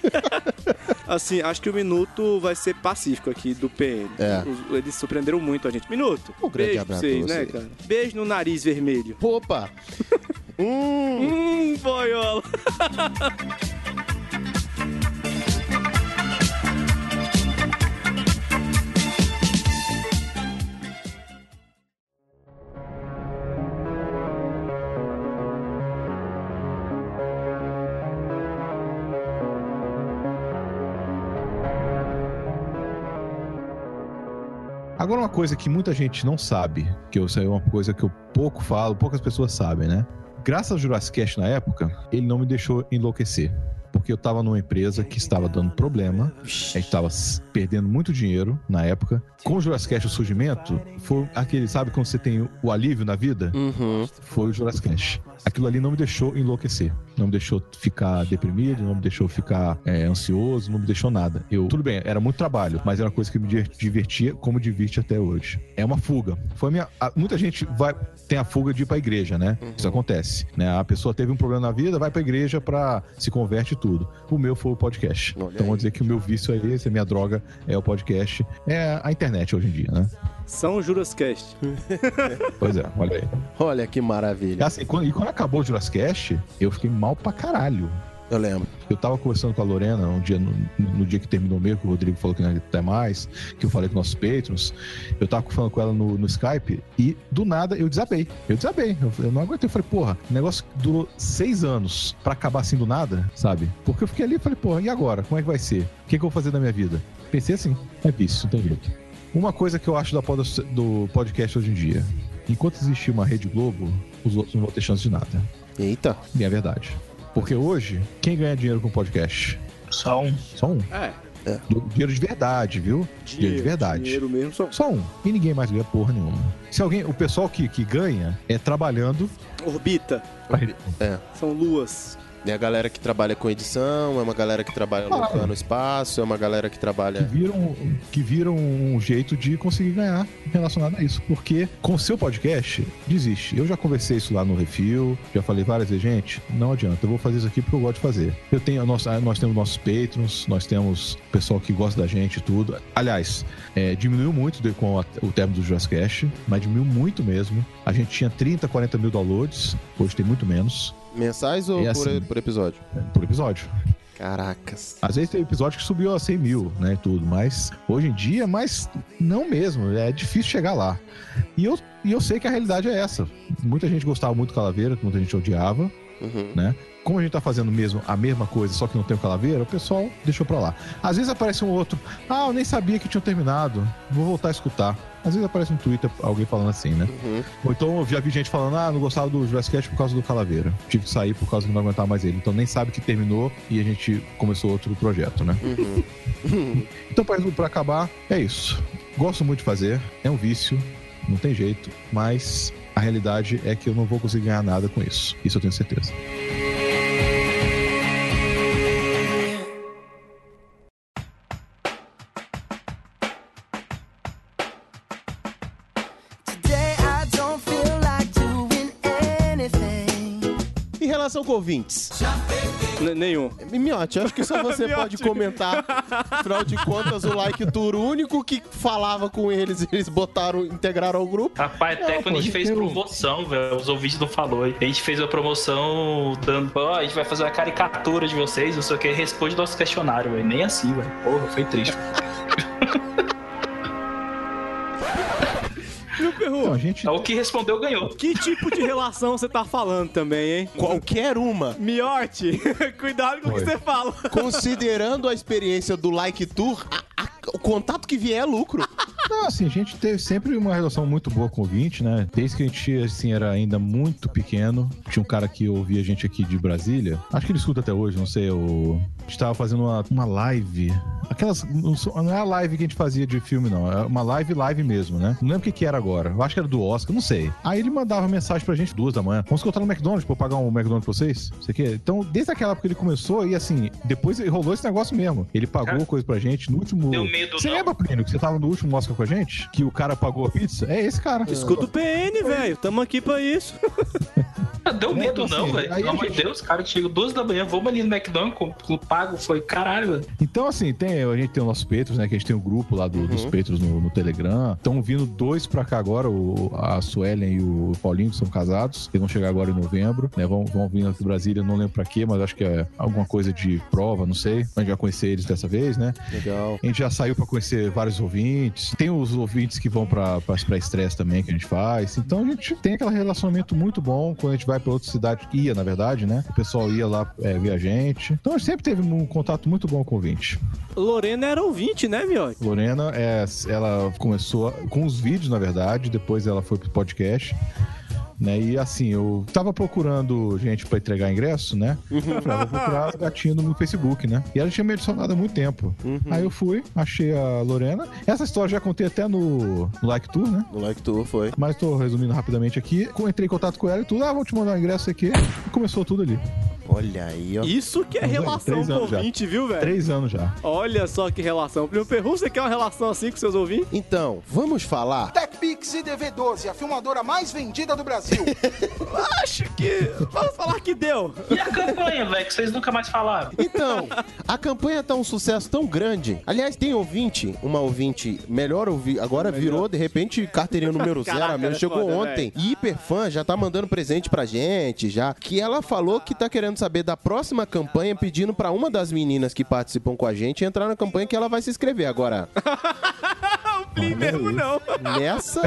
Assim, acho que o minuto vai ser pacífico aqui do PN. É. Eles surpreenderam muito a gente. Minuto. Um grande beijo pra abraço vocês, né, cara? Beijo no nariz vermelho. Opa! hum, Hum, boiola. Coisa que muita gente não sabe, que eu sei é uma coisa que eu pouco falo, poucas pessoas sabem, né? Graças ao Jurassic Cast na época, ele não me deixou enlouquecer. Porque eu tava numa empresa que estava dando problema, a gente tava s- perdendo muito dinheiro na época. Com o Jurassic Cast, o surgimento, foi aquele, sabe, quando você tem o alívio na vida? uhum. Foi o Jurassic Cast. Aquilo ali não me deixou enlouquecer. Não me deixou ficar deprimido, não me deixou ficar é, ansioso, não me deixou nada. Eu, tudo bem, era muito trabalho, mas era uma coisa que me di- divertia, como diverte até hoje. É uma fuga. Foi minha. a- muita gente vai tem a fuga de ir pra igreja, né? Isso acontece. Né? A pessoa teve um problema na vida, vai pra igreja pra se converte e tudo. O meu foi o podcast. Olha então vou dizer que o meu vício é esse, a minha droga é o podcast. É a internet hoje em dia, né? São Jurascast. Pois é, olha aí. Olha que E maravilha. assim, quando, e quando acabou o Jurassic Cast, eu fiquei mal pra caralho. Eu lembro. Eu tava conversando com a Lorena um dia, no, no dia que terminou mesmo, que o Rodrigo falou que não ia até mais, que eu falei com nossos patrons. Eu tava falando com ela no, no Skype e do nada eu desabei. Eu desabei. Eu, eu não aguentei. Eu falei, porra, o negócio durou seis anos pra acabar assim do nada, sabe? Porque eu fiquei ali e falei, porra, e agora? Como é que vai ser? O que, que eu vou fazer da minha vida? Pensei assim, é vício, não tem jeito. Uma coisa que eu acho do podcast hoje em dia: enquanto existir uma Rede Globo, os outros não vão ter chance de nada. Eita. E é verdade. Porque hoje, quem ganha dinheiro com podcast? Só um. Só um. É. Do- dinheiro de verdade, viu? Dinheiro, de verdade. Dinheiro mesmo só. Só um. E ninguém mais ganha porra nenhuma. Se alguém, o pessoal que, que ganha é trabalhando. Orbita. É. São luas. É a galera que trabalha com edição, é uma galera que trabalha Ah. locando espaço, é uma galera que que trabalha. viram, que viram um jeito de conseguir ganhar relacionado a isso. Porque com o seu podcast, desiste. Eu já conversei isso lá no Refil, já falei várias vezes, gente, não adianta, eu vou fazer isso aqui porque eu gosto de fazer. Eu tenho, nós, nós temos nossos patrons, nós temos pessoal que gosta da gente e tudo. Aliás, é, diminuiu muito com o término do Jazzcast, mas diminuiu muito mesmo. A gente tinha 30, 40 mil downloads, hoje tem muito menos Mensais ou É por, assim. por episódio? por episódio. Caracas. Às vezes tem episódio que subiu a 100 mil, né, e tudo, mas hoje em dia, mas não mesmo, é difícil chegar lá. E eu, e eu sei que a realidade é essa. Muita gente gostava muito do Calaveira, muita gente odiava, Uhum. né? Como a gente tá fazendo mesmo a mesma coisa, só que não tem o Calaveira, o pessoal deixou pra lá. Às vezes aparece um outro, ah, eu nem sabia que tinham terminado, vou voltar a escutar. Às vezes aparece um Twitter, alguém falando assim, né? Uhum. Ou então eu já vi gente falando, ah, não gostava do Jurassic Cast por causa do Calaveira. Tive que sair por causa que não aguentava mais ele. Então nem sabe que terminou e a gente começou outro projeto, né? Uhum. Então, pra, pra acabar, é isso. Gosto muito de fazer, é um vício, não tem jeito, mas a realidade é que eu não vou conseguir ganhar nada com isso. Isso eu tenho certeza. Relação com ouvintes, N- nenhum. Miote, acho que só você pode comentar. Afinal de contas, o Like Tour, o único que falava com eles, eles botaram, integraram ao grupo. Rapaz, até Não, quando pô, a gente fez promoção, velho, os ouvintes não falou. A gente fez a promoção dando, ó, a gente vai fazer uma caricatura de vocês, não sei o que, responde nosso questionário, velho. Nem assim, velho. Porra, foi triste. Então, a gente. É o que respondeu ganhou. que tipo de relação você tá falando também, hein? Qualquer uma. Miote, cuidado com o que você fala. Considerando a experiência do Like Tour, a- a- o contato que vier é lucro. Não, assim, a gente teve sempre uma relação muito boa com o ouvinte, né? Desde que a gente, assim, era ainda muito pequeno. Tinha um cara que ouvia a gente aqui de Brasília. Acho que ele escuta até hoje, não sei. O... A gente tava fazendo uma, uma live. Aquelas. Não é a live que a gente fazia de filme, não. É uma live, live mesmo, né? Não lembro o que, que era agora. Eu acho que era do Oscar, não sei. Aí ele mandava mensagem pra gente duas da manhã. Vamos encontrar no McDonald's pra eu pagar um McDonald's pra vocês? Não sei o quê. Então, desde aquela época que ele começou, e assim, depois rolou esse negócio mesmo. Ele pagou coisa pra gente no último. Deu medo, Você não? lembra, Plínio, que você tava no último Oscar com a gente? Que o cara pagou a pizza? É esse cara. Escuta o PN, velho. Tamo aqui pra isso. Deu medo então, não, assim, velho. Pelo amor de Deus, cara, chega duas da manhã, vamos ali no McDonald's, com, com pago, foi caralho, velho. Então, assim, tem, a gente tem o nosso Petros, né? Que a gente tem um grupo lá do- dos Petros no, no Telegram. Estão vindo dois pra cá agora, o, a Suelen e o Paulinho, que são casados. Eles vão chegar agora em novembro, né? Vão, vão vir aqui do Brasília, não lembro pra quê, mas acho que é alguma coisa de prova, não sei. A gente vai conhecer eles dessa vez, né? Legal. A gente já saiu pra conhecer vários ouvintes. Tem os ouvintes que vão pra pra- pra estresse também, que a gente faz. Então a gente tem aquele relacionamento muito bom quando a gente vai pra outra cidade. Ia, na verdade, né? O pessoal ia lá é, ver a gente. Então a gente sempre teve um contato muito bom com o ouvinte. Lorena era ouvinte, né, Miote? Lorena, é, ela começou com os vídeos, na verdade, depois ela foi pro podcast. Né? E assim, eu tava procurando gente pra entregar ingresso, né? Eu falei, ah, vou procurar gatinho no Facebook, né? E ela tinha me adicionado há muito tempo. Aí eu fui, achei a Lorena. Essa história eu já contei até no, no Like Tour, né? No Like Tour foi. Mas tô resumindo rapidamente aqui. Entrei em contato com ela e tudo. Ah, vou te mandar um ingresso aqui. E começou tudo ali. Olha aí, ó. Isso que é relação com já. ouvinte, viu, velho? Três anos já. Olha só que relação. Meu perru, você quer uma relação assim com seus ouvintes? Então, vamos falar. TechPix e DV12, a filmadora mais vendida do Brasil. Acho que. Vamos falar que deu. E a campanha, velho, que vocês nunca mais falaram? Então, a campanha tá um sucesso tão grande. Aliás, tem ouvinte, uma ouvinte melhor ouvir, agora virou, de repente, carteirinha número zero. Caraca, minha é chegou foda, ontem. E hiperfã já tá mandando presente pra gente, já. Que ela falou que tá querendo saber da próxima campanha, pedindo pra uma das meninas que participam com a gente entrar na campanha que ela vai se inscrever agora. o Plin mesmo não. Nessa.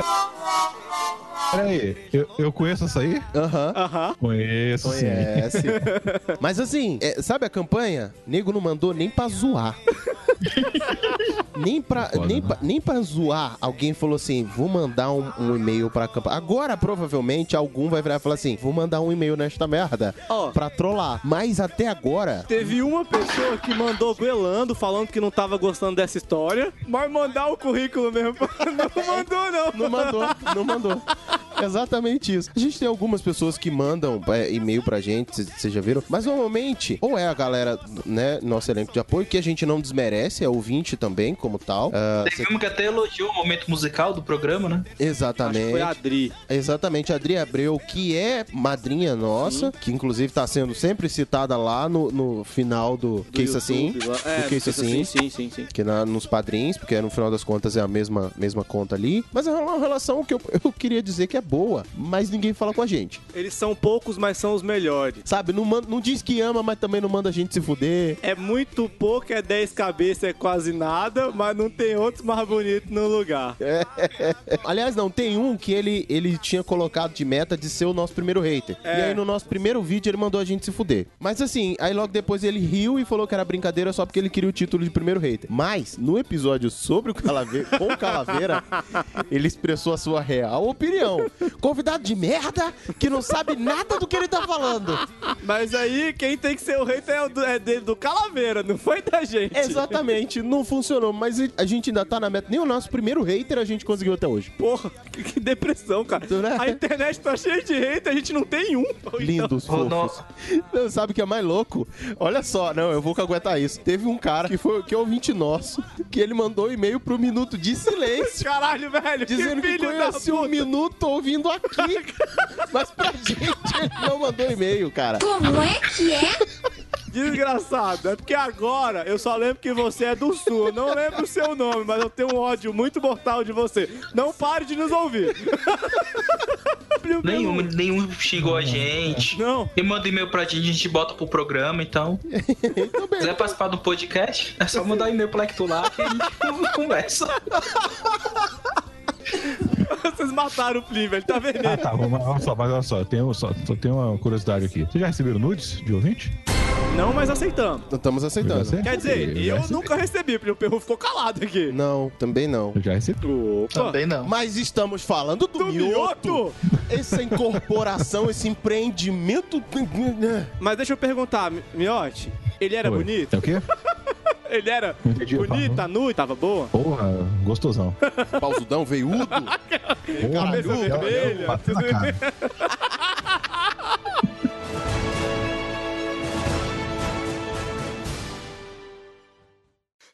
Peraí, eu, eu conheço essa aí? Aham. Aham. Conheço, sim. Conhece. Mas assim, é, sabe a campanha? Nego não mandou nem pra zoar. nem, pra, Foda, nem, né? pra, nem pra zoar, alguém falou assim: vou mandar um, um e-mail pra campanha. Agora, provavelmente, algum vai virar e falar assim: vou mandar um e-mail nesta merda Ó. pra trollar. Mas até agora. Teve uma pessoa que mandou goelando, falando que não tava gostando dessa história, mas mandar o currículo mesmo. Não mandou, não. Não mandou, não mandou. Exatamente isso. A gente tem algumas pessoas que mandam é, e-mail pra gente, vocês já viram, mas normalmente, ou é a galera, né, nosso elenco de apoio, que a gente não desmerece, é ouvinte também, como tal. Ah, Tem cê- filme que até elogiou o momento musical do programa, né? Exatamente. Foi a Adri. Exatamente, a Adri Abreu, que é madrinha nossa, que inclusive tá sendo sempre citada lá no, no final do, Case Assim. É, do Case Assim. Assim, sim, sim, sim. Que na, nos padrinhos, porque no final das contas é a mesma, mesma conta ali. Mas é uma relação que eu, eu queria dizer que é boa, mas ninguém fala com a gente. Eles são poucos, mas são os melhores. Sabe, não, man- não diz que ama, mas também não manda a gente se fuder. É muito pouco, é 10 cabeças, é quase nada, mas não tem outros mais bonitos no lugar. É. Aliás, não, tem um que ele, ele tinha colocado de meta de ser o nosso primeiro hater. É. E aí no nosso primeiro vídeo ele mandou a gente se fuder. Mas assim, aí logo depois ele riu e falou que era brincadeira só porque ele queria o título de primeiro hater. Mas no episódio sobre o Calaveira, com o Calaveira, ele expressou a sua real opinião. Convidado de merda que não sabe nada do que ele tá falando. Mas aí, quem tem que ser o hater é, o do, é dele do Calaveira, não foi da gente. Exatamente, não funcionou. Mas a gente ainda tá na meta. Nem o nosso primeiro hater a gente conseguiu até hoje. Porra, que, que depressão, cara. A internet tá cheia de hater, a gente não tem um. Lindos, Então- fofos. Não, sabe o que é mais louco? Olha só, não, eu vou caguetar isso. Teve um cara que foi que é ouvinte nosso, que ele mandou um e-mail pro Minuto de Silêncio. Caralho, velho, Dizendo que, filho da conhecia um minuto ouvindo aqui. Mas pra gente ele não mandou e-mail, cara. Como é que é? Desgraçado, é porque agora eu só lembro que você é do Sul. Eu não lembro o seu nome, mas eu tenho um ódio muito mortal de você. Não pare de nos ouvir. Nenhum, nenhum xingou a gente. Não. E manda e-mail pra gente, a gente bota pro programa, então. Se quiser participar do podcast, é só mandar e-mail pro Lecto lá que a gente conversa. Vocês mataram o Plim, velho. Tá vermelho. Ah, tá, vamos, olha só, mas olha só, eu tenho, só, só tenho uma curiosidade aqui. Vocês já receberam nudes de ouvinte? Não, mas aceitamos. Estamos aceitando. Já Quer dizer, Eu já eu recebi. nunca recebi, porque o perro ficou calado aqui. Não, também não. Eu já recebi. Opa. Também não. Mas estamos falando do, mioto. Essa incorporação, esse empreendimento. Mas deixa eu perguntar, Mi- Miote, ele era Oi. bonito? É o quê? Ele era entendi bonita, nu, tava boa? Porra, gostosão. Pausudão, veiudo. Porra, Cabeça vermelha.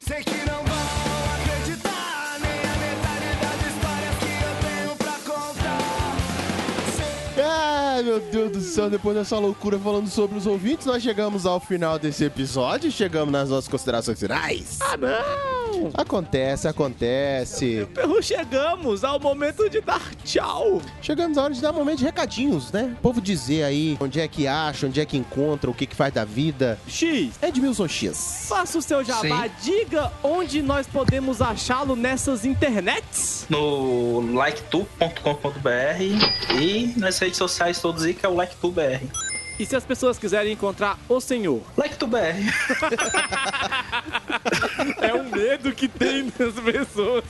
Sei que não vão acreditar nem a metade das histórias que eu tenho pra contar. Ai, meu Deus do céu, depois dessa loucura falando sobre os ouvintes, nós chegamos ao final desse episódio, chegamos nas nossas considerações finais. Ah, não! Acontece, acontece. Perru, chegamos ao momento de dar tchau. Chegamos à hora de dar um momento de recadinhos, né? O povo dizer aí onde é que acha, onde é que encontra, o que que faz da vida. X, Edmilson X. faça o seu jabá, diga onde nós podemos achá-lo nessas internets. No liketube.com.br e nas redes sociais todos aí, que é o LikeTubeBR. E se as pessoas quiserem encontrar o senhor? LikeTubeBR. É o medo que tem nas pessoas.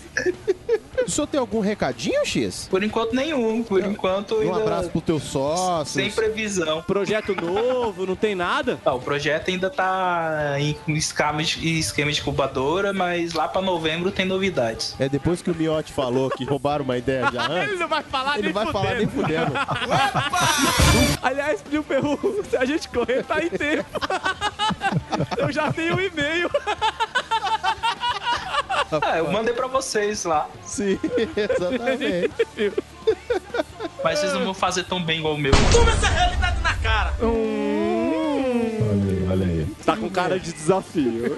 O senhor tem algum recadinho, X? Por enquanto nenhum. Por enquanto Um ainda abraço pro teu sócio. sem previsão. Projeto novo, não tem nada? Ah, o projeto ainda tá em esquema de, esquema de incubadora, mas lá pra novembro tem novidades. É depois que o Miotti falou que roubaram uma ideia já Ele antes. não vai falar Ele nem vai falar nem fudendo. fudendo. Aliás, Plio Perru, se a gente correr, tá em tempo. Eu já tenho um e-mail. Ah, eu mandei pra vocês lá. Sim, exatamente. Mas vocês não vão fazer tão bem igual o meu. Toma essa realidade na cara. Olha aí, olha aí. Tá com cara de desafio.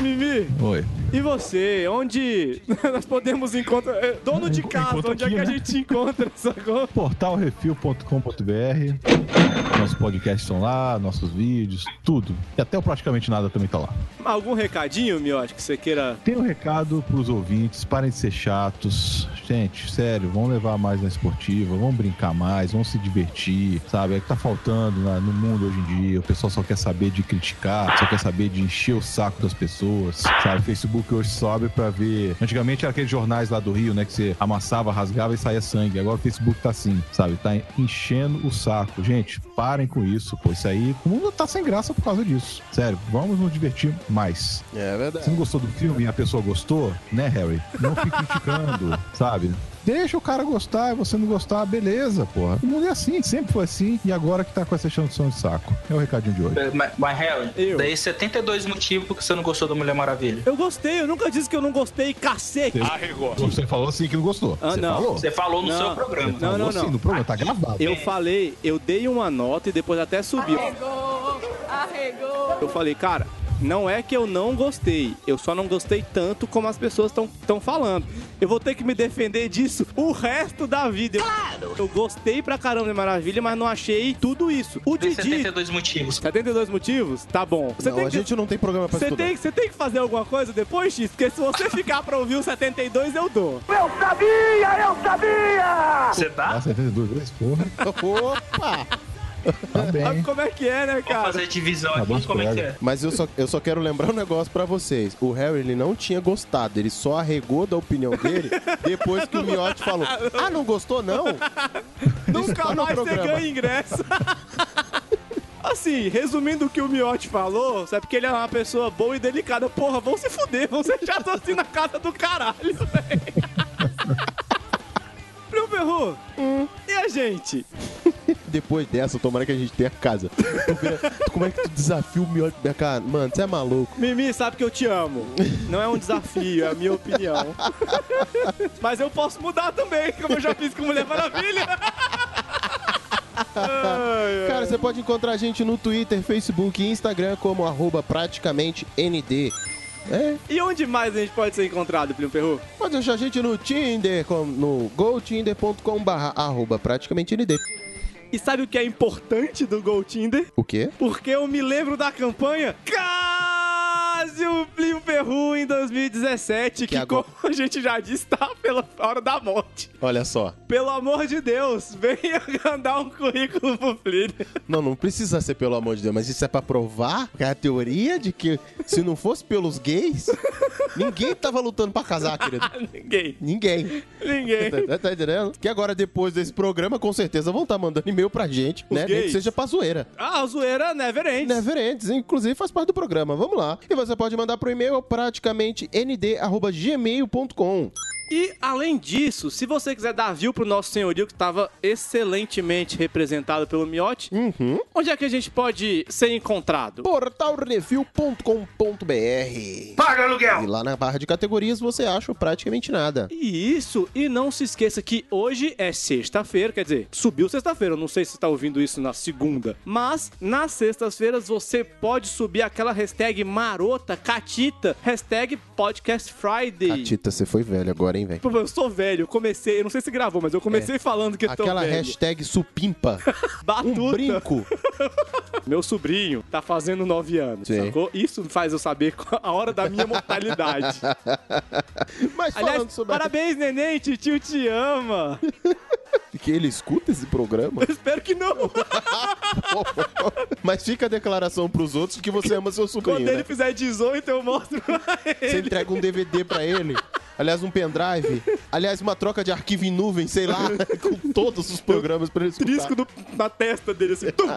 Mimi, Oi. e você? Onde nós podemos encontrar. eh, Dono de casa, onde é aqui, que a né? gente encontra, sacou? Portalrefil.com.br Nossos podcasts estão lá, nossos vídeos, tudo. E até o praticamente nada também tá lá. Algum recadinho, Miotti, que você queira. Tem um recado pros ouvintes, parem de ser chatos. Gente, sério, vamos levar mais na esportiva, vamos brincar mais, vamos se divertir, sabe? É o que tá faltando na- no mundo hoje em dia. O pessoal só quer saber de criticar, só quer saber de encher o saco das pessoas, sabe? O Facebook hoje sobe pra ver. Antigamente era aqueles jornais lá do Rio, né? Que você amassava, rasgava e saía sangue. Agora o Facebook tá assim, sabe? Tá enchendo o saco. Gente, parem com isso, pô. Isso aí, o mundo tá sem graça por causa disso. Sério, vamos nos divertir mais. É verdade. Você não gostou do filme e a pessoa gostou, né, Harry? Não fique criticando, sabe? Deixa o cara gostar e você não gostar, beleza, porra. O mundo é assim, sempre foi assim. E agora que tá com essa extensão de saco. É o recadinho de hoje. É, Mas, mas Harry, Eu. daí 72 motivos porque você não gostou da Mulher Maravilha. Eu gostei, eu nunca disse que eu não gostei, cacete. Você falou assim que não gostou. Ah, você não. falou. Você falou no Não. seu programa. Não, não, Falou não. sim, no programa, tá gravado. Eu falei, eu dei uma nota e depois até subiu. Arregou, arregou. Eu falei, cara, não é que eu não gostei, eu só não gostei tanto como as pessoas estão falando. Eu vou ter que me defender disso o resto da vida. Eu, eu gostei pra caramba de Maravilha, mas não achei tudo isso. O Tem Didi... 72 motivos. 72 motivos? Tá bom. Você Não, tem a que... gente não tem programa pra Você estudar. tem, você tem que fazer alguma coisa depois, X? Porque se você ficar pra ouvir o 72, eu dou. Eu sabia, eu sabia! Você dá? Ah, 72 vezes, porra. Opa! Bem. Sabe como é que é, né, cara? fazer divisão Tá aqui, como é que é? Mas eu só, eu só quero lembrar um negócio pra vocês. O Harry, ele não tinha gostado. Ele só arregou da opinião dele depois que o Miotti falou. Ah, não gostou, não? Nunca tá mais você ganha ingresso. Assim, resumindo o que o Miotti falou, é porque ele é uma pessoa boa e delicada. Porra, vão se fuder, vão ser chatos assim na casa do caralho, velho. Meu Ferru, e a gente? Depois dessa, tomara que a gente tenha casa. Como é que tu desafia o Miotti? Cara, mano, você é maluco. Mimi, sabe que eu te amo. Não é um desafio, é a minha opinião. Mas eu posso mudar também, como eu já fiz com Mulher Maravilha. Cara, você pode encontrar a gente no Twitter, Facebook e Instagram como arroba praticamente ND. É, E onde mais a gente pode ser encontrado, Primo Ferru? pode achar a gente no Tinder, no gotinder.com barra arroba praticamente ND. E sabe o que é importante do Gol Tinder? O quê? Porque eu me lembro da campanha Cássio Plio Perru em 2017, que, Que agora- como a gente já disse, tá pela hora da morte. Olha só. Pelo amor de Deus, venha mandar um currículo pro Plínio. Não, não precisa ser pelo amor de Deus, mas isso é pra provar que é a teoria de que se não fosse pelos gays, ninguém tava lutando pra casar, querido. Ninguém, Ninguém. ninguém. Tá, tá entendendo? Que agora, depois desse programa, com certeza vão estar mandando e-mail pra gente, Os né? Nem que gays. seja pra zoeira. Ah, a zoeira never ends. Never ends, inclusive faz parte do programa. Vamos lá. E você pode mandar pro e-mail praticamente nd.gmail.com. E, além disso, se você quiser dar view pro nosso senhorio, que estava excelentemente representado pelo Miotti, Uhum. onde é que a gente pode ser encontrado? Portalreview.com.br Paga aluguel! E lá na barra de categorias você acha praticamente nada. E isso, e não se esqueça que hoje é sexta-feira, quer dizer, subiu sexta-feira, eu não sei se você está ouvindo isso na segunda, mas nas sextas-feiras você pode subir aquela hashtag marota, catita, hashtag podcast Friday. Tita, você foi velho agora, hein, velho? Pô, Eu sou velho, eu comecei, eu não sei se gravou, mas eu comecei falando que eu tô Aquela velho. hashtag supimpa. Batuta. Um brinco. Meu sobrinho tá fazendo nove anos, Sim. sacou? Isso faz eu saber a hora da minha mortalidade. Mas Aliás, sobre parabéns, neném, tio te ama. que ele escuta esse programa, Eu espero que não. mas fica a declaração pros outros que você ama seu sobrinho, Quando né? ele fizer 18, eu mostro pra Você ele. entrega um DVD pra ele. Aliás, um pendrive. Aliás, uma troca de arquivo em nuvem, sei lá, com todos os programas pra ele escutar. Trisco do- na testa dele, assim. tum.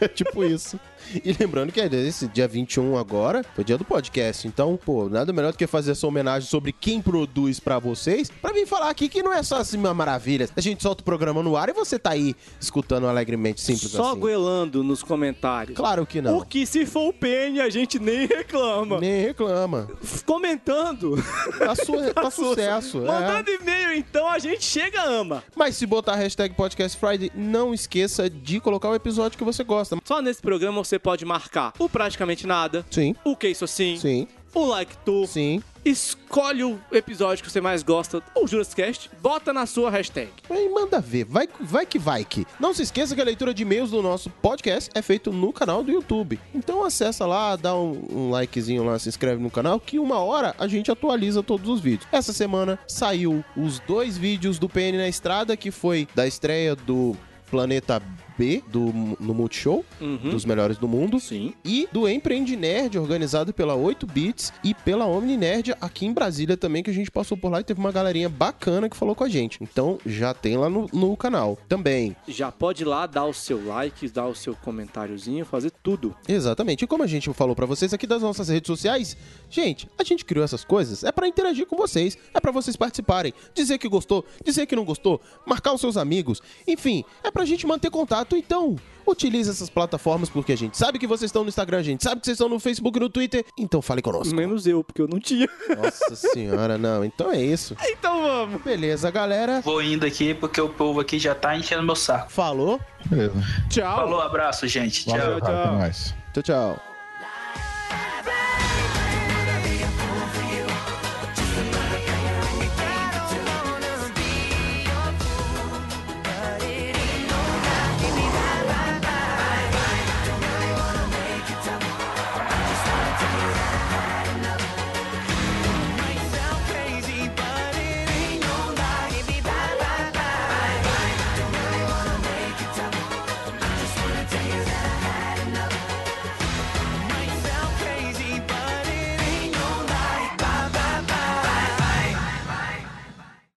É tipo isso. E lembrando que esse dia 21 agora foi dia do podcast. Então, pô, nada melhor do que fazer essa homenagem sobre quem produz pra vocês. Pra vir falar aqui que não é só assim uma maravilha. A gente solta o programa no ar e você tá aí escutando alegremente, simples Só assim. goelando nos comentários. Claro que não. O que se for o Penny, a gente nem reclama. Nem reclama. Comentando. Tá, su tá sucesso. É. Mandando e-mail, então a gente chega, ama. Mas se botar a hashtag Podcast Friday, não esqueça de colocar o episódio que você gosta. Só nesse programa você pode marcar o praticamente nada, Sim, o que isso assim, sim, o like tu, sim. escolhe o episódio que você mais gosta, ou Jurascast, bota na sua hashtag. Aí manda ver, vai, vai que vai que. Não se esqueça que a leitura de e-mails do nosso podcast é feito no canal do YouTube. Então acessa lá, dá um, um likezinho lá, se inscreve no canal, que uma hora a gente atualiza todos os vídeos. Essa semana saiu os dois vídeos do PN na Estrada, que foi da estreia do Planeta B do, no Multishow, Uhum. dos melhores do mundo. Sim. E do Empreende Nerd, organizado pela 8 Bits e pela Omni Nerd aqui em Brasília também, que a gente passou por lá e teve uma galerinha bacana que falou com a gente. Então já tem lá no, no canal. Também. Já pode ir lá, dar o seu like, dar o seu comentáriozinho, fazer tudo. Exatamente. E como a gente falou pra vocês aqui das nossas redes sociais, gente, a gente criou essas coisas é pra interagir com vocês, é pra vocês participarem, dizer que gostou, dizer que não gostou, marcar os seus amigos, enfim, é pra gente manter contato. Então, utilize essas plataformas porque a gente sabe que vocês estão no Instagram, a gente sabe que vocês estão no Facebook e no Twitter, então fale conosco. Menos eu, porque eu não tinha. Nossa senhora, não. Então é isso. Então vamos. Beleza, galera. Vou indo aqui porque o povo aqui já tá enchendo meu saco. Falou. Beleza. Tchau. Falou, abraço, gente. Valeu, Tchau. mais. Tchau, tchau.